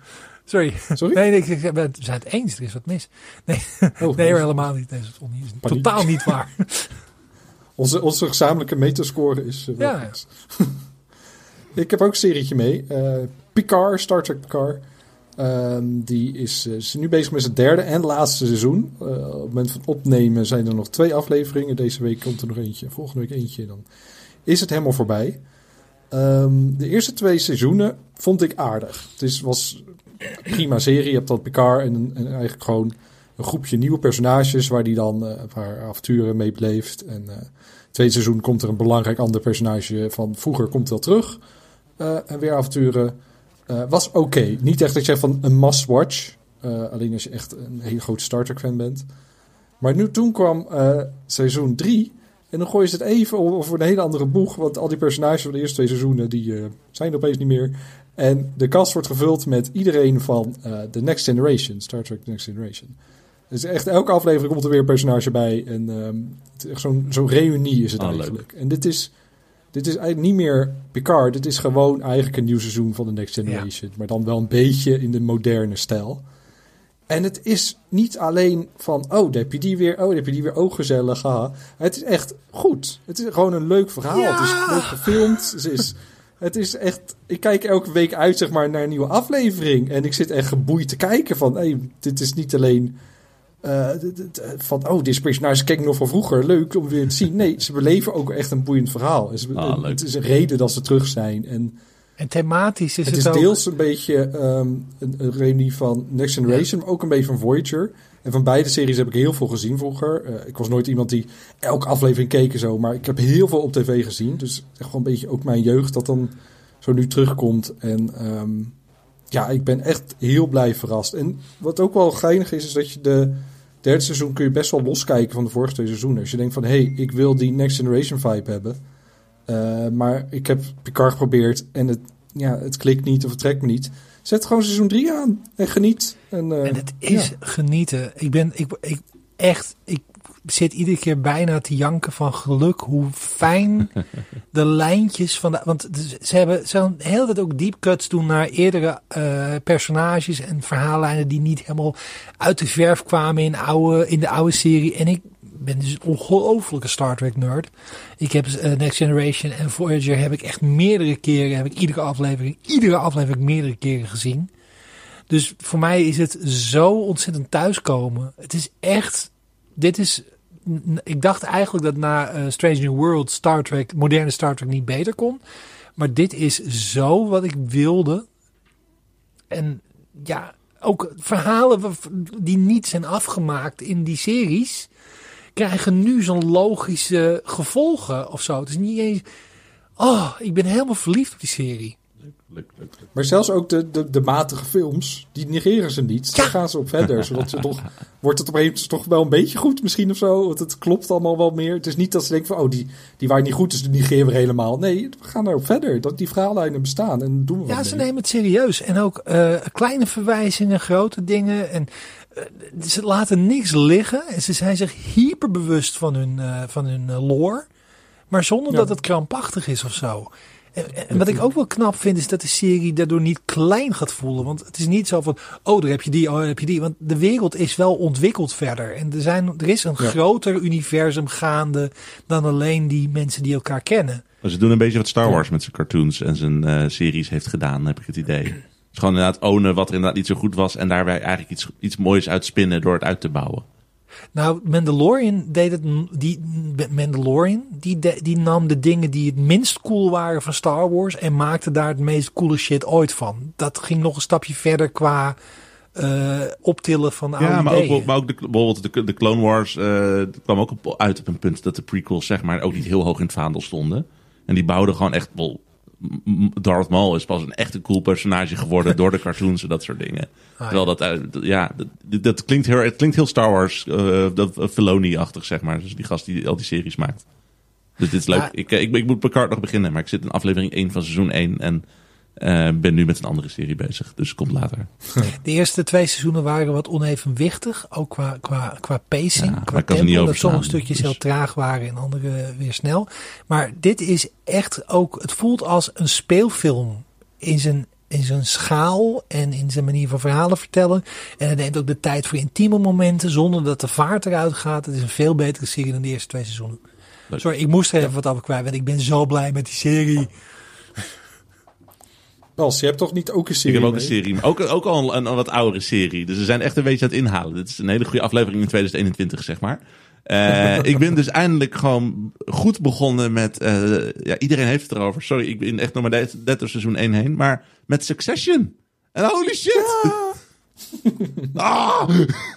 Sorry. Sorry? Nee, nee, ik- ik- we zijn het eens. Er is wat mis. Nee, Oh, nee helemaal niet. Nee, dat is totaal niet waar. Onze, onze gezamenlijke metascore is wel Ja. ik heb ook een serietje mee. Eh Picard, Star Trek Picard. Ehm, die is, eh, is nu bezig met zijn derde en laatste seizoen. Eh, op het moment van opnemen zijn er nog twee afleveringen. Deze week komt er nog eentje. Volgende week eentje. Dan is het helemaal voorbij. Ehm, de eerste twee seizoenen vond ik aardig. Het is, was een prima serie. Je hebt dan Picard en, en eigenlijk gewoon een groepje nieuwe personages waar die dan een paar avonturen mee beleeft. En eh tweede seizoen komt er een belangrijk ander personage van vroeger komt wel terug. En weer avonturen. Eh, was oké. Niet echt dat je zegt van een must watch. Eh, alleen als je echt een hele grote Star Trek fan bent. Maar nu, toen kwam eh, seizoen 3. En dan gooien ze het even over een hele andere boeg. Want al die personages van de eerste twee seizoenen, die zijn opeens niet meer. En de cast wordt gevuld met iedereen van The Next Generation. Star Trek The Next Generation. Dus echt elke aflevering komt er weer een personage bij. En ehm, het is echt zo'n zo'n reunie is het Ah, leuk. eigenlijk. En dit is, dit is eigenlijk niet meer Picard. Dit is gewoon eigenlijk een nieuw seizoen van The Next Generation. Maar dan wel een beetje in de moderne stijl. En het is niet alleen van, oh, daar heb je die weer, oh, daar heb je die weer, oh, gezellig, haha. Het is echt goed. Het is gewoon een leuk verhaal. Ja! Het is leuk gefilmd. Het is, het is echt, ik kijk elke week uit, zeg maar, naar een nieuwe aflevering. En ik zit echt geboeid te kijken van, hey, dit is niet alleen eh, van, oh, dit personage ken ik nog van vroeger, leuk om weer te zien. Nee, ze beleven ook echt een boeiend verhaal. Ah, leuk. het is een reden dat ze terug zijn. En En thematisch is het het, is ook... deels een beetje ehm, een, een reunie van Next Generation, maar ook een beetje van Voyager. En van beide series heb ik heel veel gezien vroeger. Eh, ik was nooit iemand die elke aflevering keek en zo, maar ik heb heel veel op tv gezien. Dus echt gewoon een beetje ook mijn jeugd dat dan zo nu terugkomt. En ehm, ja, ik ben echt heel blij verrast. En wat ook wel geinig is, is dat je de derde seizoen kun je best wel loskijken van de vorige twee seizoenen. Als je denkt van, hé, hey, ik wil die Next Generation vibe hebben. Eh, maar ik heb Picard geprobeerd en het, ja, het klikt niet of het trekt me niet. Zet gewoon seizoen 3 aan en geniet. En, eh, En het is ja. genieten. Ik ben ik, ik, echt, ik zit iedere keer bijna te janken van geluk hoe fijn de lijntjes van de. Want ze hebben zo'n hele tijd ook deep cuts doen naar eerdere eh, personages en verhaallijnen die niet helemaal uit de verf kwamen in, oude, in de oude serie. En ik ben dus een ongelofelijke Star Trek nerd. Ik heb eh, Next Generation en Voyager heb ik echt meerdere keren, heb ik iedere aflevering, iedere aflevering meerdere keren gezien. Dus voor mij is het zo ontzettend thuiskomen. Het is echt. Dit is. Ik dacht eigenlijk dat na eh, Strange New World Star Trek, moderne Star Trek niet beter kon. Maar dit is zo wat ik wilde. En ja, ook verhalen die niet zijn afgemaakt in die series. krijgen nu zo'n logische gevolgen of zo. Het is niet eens. Oh, ik ben helemaal verliefd op die serie. Leuk, leuk. Maar zelfs ook de, de, de matige films, die negeren ze niet. Daar gaan ze op verder. zodat ze toch, wordt het opeens toch wel een beetje goed misschien of zo. Want het klopt allemaal wel meer. Het is niet dat ze denken van, oh, die, die waren niet goed, dus die negeren we helemaal. Nee, we gaan erop verder. Dat die verhaallijnen bestaan en doen we Ja, ze mee. nemen het serieus. En ook eh, kleine verwijzingen, grote dingen. En eh, ze laten niks liggen. En ze zijn zich hyperbewust van hun, eh, van hun lore. Maar zonder Ja. dat het krampachtig is of zo. En, en wat ik ook wel knap vind, is dat de serie daardoor niet klein gaat voelen. Want het is niet zo van, oh, daar heb je die, oh, daar heb je die. Want de wereld is wel ontwikkeld verder. En er, zijn, er is een Ja. groter universum gaande dan alleen die mensen die elkaar kennen. Ze doen een beetje wat Star Wars met zijn cartoons en zijn eh, series heeft gedaan, heb ik het idee. Het is gewoon inderdaad ownen wat er inderdaad niet zo goed was en daarbij eigenlijk iets, iets moois uitspinnen door het uit te bouwen. Nou, Mandalorian deed het. Die Mandalorian die, de- die nam de dingen die het minst cool waren van Star Wars en maakte daar het meest coole shit ooit van. Dat ging nog een stapje verder qua eh, optillen van oude Ja, maar ook, ideeën. maar ook de, bijvoorbeeld de, de Clone Wars eh, kwam ook uit op een punt dat de prequels zeg maar ook niet heel hoog in het vaandel stonden. En die bouwden gewoon echt wel... Darth Maul is pas een echt een cool personage geworden door de cartoons en dat soort dingen. Ah, Terwijl dat, eh, ja, dat, dat klinkt heel, het klinkt heel Star Wars, uh, Filoni-achtig zeg maar. Dus die gast die al die series maakt. Dus dit is leuk. Ik, ik, ik moet Picard nog beginnen, maar ik zit in aflevering 1 van seizoen 1 en eh, ben nu met een andere serie bezig. Dus komt later. De eerste twee seizoenen waren wat onevenwichtig, ook qua, qua, qua pacing, Ja, qua tempo. dat sommige stukjes dus- heel traag waren en andere weer snel. Maar dit is echt ook, het voelt als een speelfilm in zijn, in zijn schaal en in zijn manier van verhalen vertellen. En het neemt ook de tijd voor intieme momenten zonder dat de vaart eruit gaat. Het is een veel betere serie dan de eerste twee seizoenen. Leuk. Sorry, ik moest er even wat over kwijt, want ik ben zo blij met die serie. Bas, je hebt toch niet ook een Ik serie heb ook een serie, maar ook, ook al een, een wat oudere serie. Dus ze zijn echt een beetje aan het inhalen. Dit is een hele goede aflevering in 2021, zeg maar. Eh, ik ben dus eindelijk gewoon goed begonnen met... eh, ja, iedereen heeft het erover. Sorry, ik ben echt nog maar net net door seizoen 1 heen. Maar met Succession. En holy shit! Ah!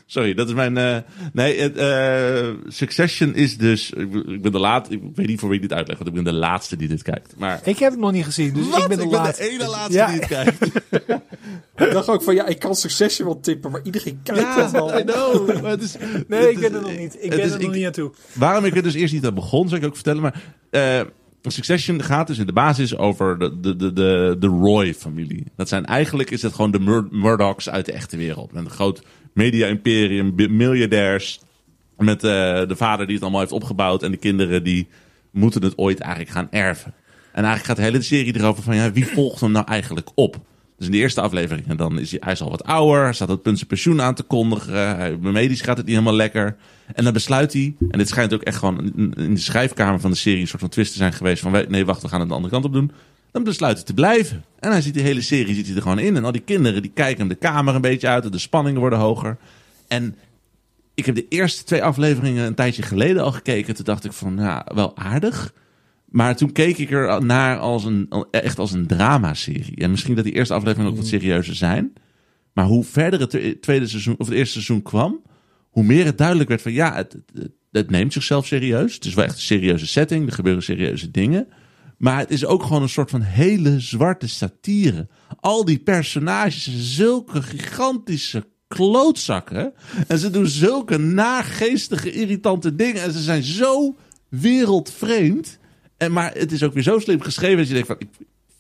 Sorry, dat is mijn... eh, nee, het, eh, Succession is dus... Ik ben- ik ben de laat, Ik weet niet voor wie ik dit uitleg, want ik ben de laatste die dit kijkt. Maar Ik heb het nog niet gezien, dus wat? ik ben de laatste. ene laatste Ja. die het kijkt. Ik dacht ook van, ja, ik kan Succession wel tippen, maar iedereen kijkt dat al. I know. Maar het is, Nee, ik het ben is- er nog niet. Ik het ben is- er nog niet aan toe. Waarom ik er dus eerst niet aan begon, zal ik ook vertellen. Maar eh, Succession gaat dus in de basis over de, de, de, de, de Roy-familie. Dat zijn eigenlijk is het gewoon de Mur- Murdochs uit de echte wereld. Met een groot media-imperium, miljardairs. Met eh, de vader die het allemaal heeft opgebouwd. En de kinderen die moeten het ooit eigenlijk gaan erven. En eigenlijk gaat de hele serie erover van ja, wie volgt hem nou eigenlijk op? Dus in de eerste aflevering, en dan is hij, al wat ouder, staat het punt zijn pensioen aan te kondigen, hij, medisch gaat het niet helemaal lekker. En dan besluit hij, en dit schijnt ook echt gewoon in- in de schrijfkamer van de serie een soort van twist te zijn geweest van nee, wacht, we gaan het de andere kant op doen. Dan besluit hij te blijven. En hij ziet die hele serie ziet hij er gewoon in. En al die kinderen die kijken hem de kamer een beetje uit en de spanningen worden hoger. En ik heb de eerste twee afleveringen een tijdje geleden al gekeken. Toen dacht ik van, ja, wel aardig. Maar toen keek ik er naar als een, echt als een dramaserie. En misschien dat die eerste afleveringen ook wat serieuzer zijn. Maar hoe verder het twe- tweede seizoen, of het eerste seizoen kwam, hoe meer het duidelijk werd van ja, het, het, het neemt zichzelf serieus. Het is wel echt een serieuze setting, er gebeuren serieuze dingen. Maar het is ook gewoon een soort van hele zwarte satire. Al die personages zijn zulke gigantische klootzakken. En ze doen zulke naargeestige, irritante dingen. En ze zijn zo wereldvreemd. En, maar het is ook weer zo slim geschreven dat je denkt van... Ik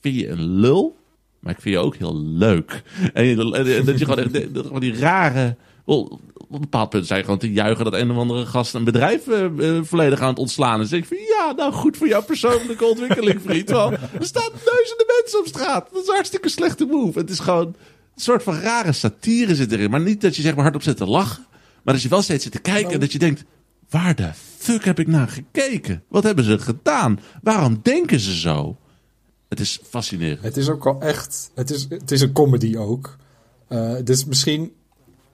vind je een lul, maar ik vind je ook heel leuk. En, je- en dat je gewoon echt de- gewoon die rare... Op een bepaald punt zijn gewoon te juichen dat een of andere gast een bedrijf eh, volledig aan het ontslaan is. Ik van ja, nou goed voor jouw persoonlijke ontwikkeling, vriend. Er staan duizenden mensen op straat. Dat is een hartstikke slechte move. Het is gewoon een soort van rare satire zit erin. Maar niet dat je zeg maar hardop zit te lachen. Maar dat je wel steeds zit te kijken en dat je denkt... Waar de fuck heb ik naar gekeken? Wat hebben ze gedaan? Waarom denken ze zo? Het is fascinerend. Het is ook wel echt, het is, het is een comedy ook. Eh dus misschien,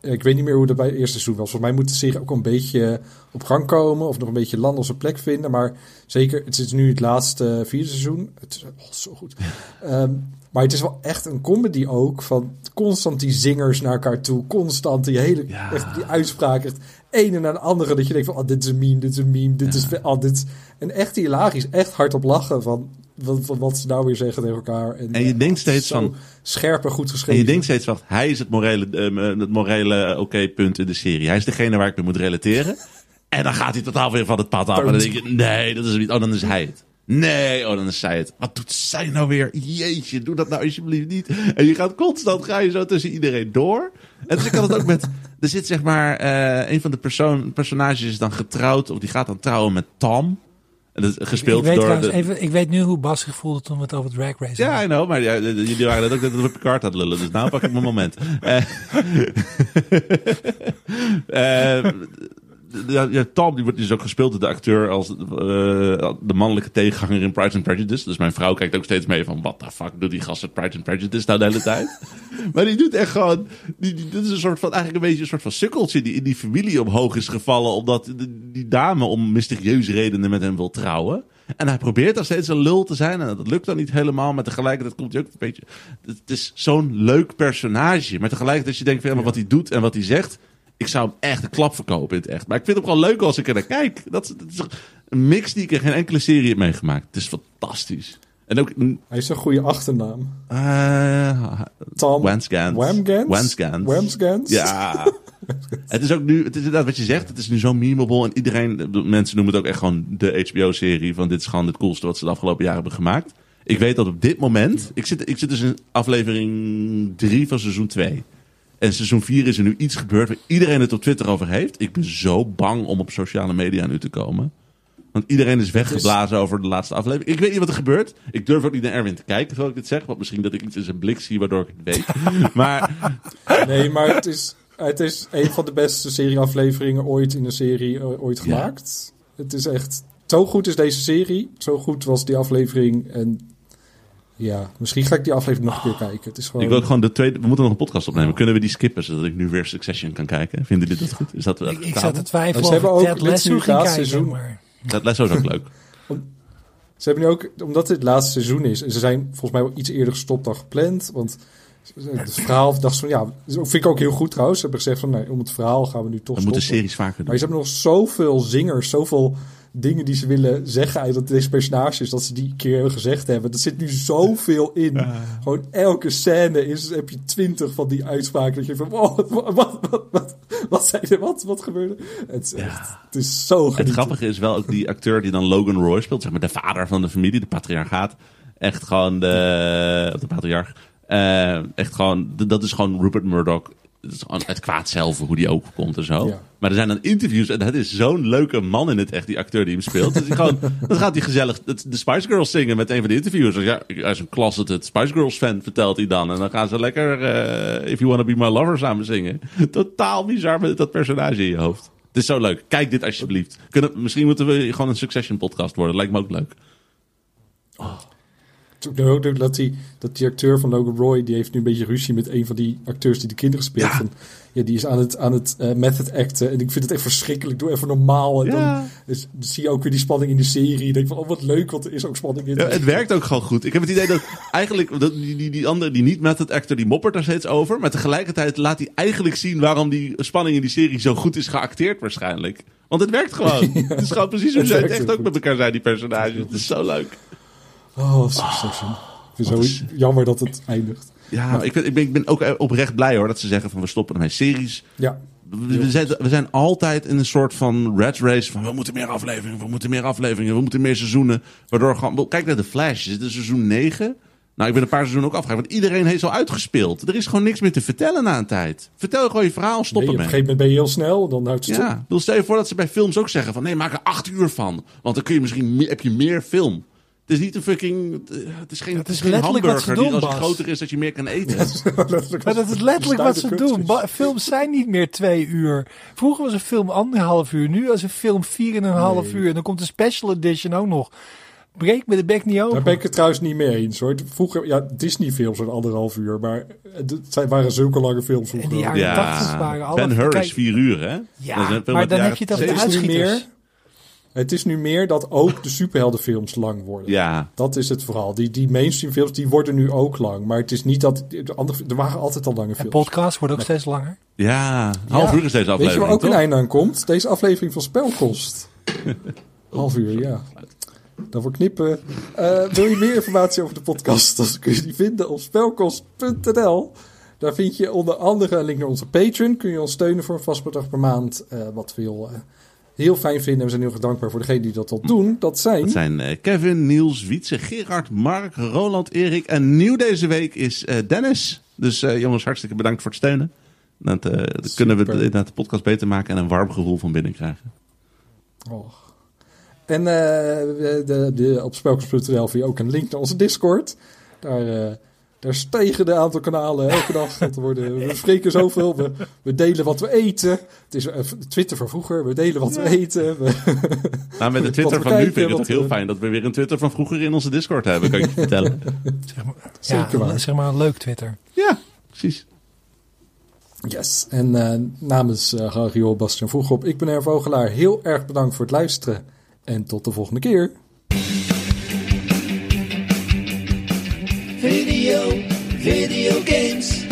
ik weet niet meer hoe dat bij het eerste seizoen was. Volgens mij moet de serie ook een beetje op gang komen. Of nog een beetje land op zijn plek vinden. Maar zeker, het is nu het laatste vierde seizoen. Het is oh, zo goed. Ehm, maar het is wel echt een comedy ook. Van constant die zingers naar elkaar toe. Constant die hele, Ja. echt die uitspraak. Echt ene naar de andere. Dat je denkt van, oh, dit is een meme, dit is een meme. Dit is, oh, dit is... En echt hilarisch. Echt hardop lachen van... Wat, wat, wat ze nou weer zeggen tegen elkaar. En, En je denkt steeds van- Scherp en goed En geschreven. je denkt steeds van, hij is het morele, eh, het morele eh, oké punt in de serie. Hij is degene waar ik mee moet relateren. En dan gaat hij totaal weer van het pad af. En dan denk je, nee, dat is niet. Oh, dan is hij het. Nee, oh, dan is zij het. Wat doet zij nou weer? Jeetje, doe dat nou alsjeblieft niet. En je gaat constant, ga je zo tussen iedereen door. En dus ik had het ook met, er zit zeg maar, eh, een van de persoon, personages is dan getrouwd, of die gaat dan trouwen met Tom. En dat is Ik gespeeld weet, door de, even, ik weet nu hoe Bas zich voelde toen we het over Drag Race ja, hadden. I know, maar ja, jullie waren net ook op Picard aan het lullen, dus nou pak ik mijn moment. Eh, ja, ja, Tom die wordt dus ook gespeeld door de acteur als eh, de mannelijke tegenganger in Pride and Prejudice. Dus mijn vrouw kijkt ook steeds mee van, what the fuck doet die gast uit Pride and Prejudice nou de hele tijd? maar die doet echt gewoon, die, die, dit is een soort van, eigenlijk een beetje een soort van sukkeltje die in die familie omhoog is gevallen, omdat die, die dame om mysterieuze redenen met hem wil trouwen. En hij probeert nog steeds een lul te zijn. En dat lukt dan niet helemaal. Maar tegelijkertijd komt hij ook een beetje... Het is zo'n leuk personage. Maar tegelijkertijd je denkt van... ja, maar wat hij doet en wat hij zegt... Ik zou hem echt een klap verkopen in het echt. Maar ik vind hem gewoon leuk als ik er naar kijk. Dat is, dat is een mix die ik in geen enkele serie heb meegemaakt. Het is fantastisch. En ook... Hij is een goede achternaam. eh Tom Wansgans. Wamgans? Wansgans. Wamsgans? Ja. het is ook nu, het is inderdaad wat je zegt, het is nu zo memeable. En iedereen, de mensen noemen het ook echt gewoon de HBO-serie van dit is gewoon het coolste wat ze de afgelopen jaren hebben gemaakt. Ik weet dat op dit moment, ik zit, ik zit dus in aflevering 3 van seizoen 2. En seizoen 4 is er nu iets gebeurd waar iedereen het op Twitter over heeft. Ik ben zo bang om op sociale media nu te komen. Want iedereen is weggeblazen over de laatste aflevering. Ik weet niet wat er gebeurt. Ik durf ook niet naar Erwin te kijken, terwijl ik dit zeg. Want misschien dat ik iets in zijn blik zie, waardoor ik het weet. maar Nee, maar het is, het is een van de beste serieafleveringen ooit in een serie eh, ooit Ja. gemaakt. Het is echt... Zo goed is deze serie. Zo goed was die aflevering. En ja, misschien ga ik die aflevering nog een keer kijken. Het is gewoon... Ik wil ook gewoon de tweede. We moeten nog een podcast opnemen. Kunnen we die skippen zodat ik nu weer Succession kan kijken? Vinden jullie dat goed? Is dat Ik, ik zat te Maar twijfelen ze of hebben ook- Ted Lasso het laatste seizoen. Maar... Dat les is ook leuk. Ze hebben nu ook, omdat dit het laatste seizoen is, en ze zijn volgens mij wel iets eerder gestopt dan gepland. Want het verhaal dacht ze van ja, vind ik ook heel goed trouwens. Ze hebben gezegd van nee, om het verhaal gaan we nu toch We moeten series vaker Maar doen. ze hebben nog zoveel zingers, zoveel dingen die ze willen zeggen uit dat deze personages, dat ze die keer gezegd hebben. Er zit nu zoveel in. Gewoon elke scène is, heb je twintig van die uitspraken. Dat je van, wow, wat, wat, wat, wat, wat, zei er, wat, wat gebeurde? Het is, echt, het is zo Het genieten. grappige is wel ook die acteur die dan Logan Roy speelt, zeg maar de vader van de familie, de patriarchaat. Echt gewoon de, of de patriarch. Eh, echt gewoon, dat is gewoon Rupert Murdoch. Het is gewoon het kwaad zelf, hoe die ook komt en zo. Ja. Maar er zijn dan interviews en het is zo'n leuke man in het echt, die acteur die hem speelt. Dus gewoon, dan gaat hij gezellig de de Spice Girls zingen met een van de interviews. Dus ja, hij is een closeted Spice Girls fan, vertelt hij dan. En dan gaan ze lekker eh, If You Wanna Be My Lover samen zingen. Totaal bizar met dat personage in je hoofd. Het is zo leuk. Kijk dit alsjeblieft. Kunnen, misschien moeten we gewoon een Succession podcast worden. Lijkt me ook leuk. Het is ook nou dat die, dat die acteur van Logan Roy, die heeft nu een beetje ruzie met een van die acteurs die de kinderen speelt. Ja. Van, ja, die is aan het, aan het eh, method acten. En ik vind het echt verschrikkelijk. Doe even normaal. En Ja. dan, is- dan zie je ook weer die spanning in de serie. Je denkt van, oh wat leuk, want er is ook spanning in. Ja, het werkt ook gewoon goed. Ik heb het idee dat eigenlijk dat die, die, die andere, die niet met het actor, die moppert daar steeds over. Maar tegelijkertijd laat hij eigenlijk zien waarom die spanning in die serie zo goed is geacteerd waarschijnlijk. Want het werkt gewoon. Het is gewoon precies hoe zij het echt ook met elkaar zijn, die personages. Het is zo leuk. Oh, Succession. ik vind het zo jammer dat het eindigt. Ja, maar ik, ben, ik, ben, ik ben ook oprecht blij hoor dat ze zeggen van we stoppen met series. Ja, We, zijn, we zijn altijd in een soort van red race van we moeten meer afleveringen, we moeten meer afleveringen, we moeten meer seizoenen. Waardoor gewoon, kijk naar de Flash, het is seizoen 9. Nou, ik ben een paar seizoenen ook afgegaan, want iedereen heeft al uitgespeeld. Er is gewoon niks meer te vertellen na een tijd. Vertel gewoon je verhaal, nee, stop op een ermee. gegeven moment ben je heel snel. Dan houdt het Ja, op. stel je voor dat ze bij films ook zeggen van nee, maak er acht uur van. Want dan kun je misschien heb je meer film. Het is niet een fucking, het is geen, het is is geen letterlijk wat ze hamburger doen, die als het groter is dat je meer kan eten. Maar dat is letterlijk wat ze doen. Ba- films zijn niet meer twee uur. Vroeger was een film anderhalf uur. Nu is een film vier en een half Nee. uur. En dan komt de special edition ook nog. Breek me de bek niet Daar open. ben ik het trouwens niet mee eens hoor. Vroeger, ja, Disney-films zijn anderhalf uur. Maar het zijn, waren zulke lange films En vroeger. die jaren Ja, 80 waren alle... Ben Hur is vier uur, hè? Ja, Dat is maar dan heb je het over de is uitschieters. meer. Het is nu meer dat ook de superheldenfilms lang worden. Ja, Dat is het vooral. Die, die mainstream films die worden nu ook lang. Maar het is niet dat. De andere, er waren altijd al lange En films. podcast wordt ook steeds langer. ja. Half Ja. uur is deze aflevering, Weet je waar ook toch? een einde aan komt? Deze aflevering van Spelkost. Half uur, ja. Daarvoor knippen. Eh, wil je meer informatie over de podcast? Dan kun je die vinden op spelkost.nl. Daar vind je onder andere een link naar onze Patreon. Kun je ons steunen voor een vast bedrag per maand. eh, wat we heel, eh, heel fijn vinden. We zijn heel erg dankbaar voor degenen die dat al doen. Dat zijn... Dat zijn eh, Kevin, Niels, Wietse, Gerard, Mark, Roland, Erik. En nieuw deze week is eh, Dennis. Dus eh, jongens, hartstikke bedankt voor het steunen. Dat, dan kunnen we de, podcast beter maken en een warm gevoel van binnen krijgen. Och. En de, de, op spelkost.nl vind je ook een link naar onze Discord. Daar, daar stijgen de aantal kanalen elke dag. Worden, we spreken zoveel. We, we delen wat we eten. Het is eh, Twitter van vroeger. We delen wat we eten. We, Nou, met de Twitter van nu vind ik het heel fijn dat we weer een Twitter van vroeger in onze Discord hebben. Kan ik je vertellen? Zeg maar, Zeker ja, waar. zeg maar een leuk Twitter. Ja, precies. yes. En eh, namens uh, Gabriel Bastian Vroegop, ik ben Erv Vogelaar. Heel erg bedankt voor het luisteren. En tot de volgende keer. Video games.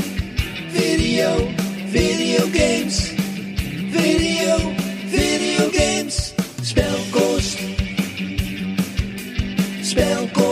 Video, video games. Video, video games. Spelkost. Spelkost.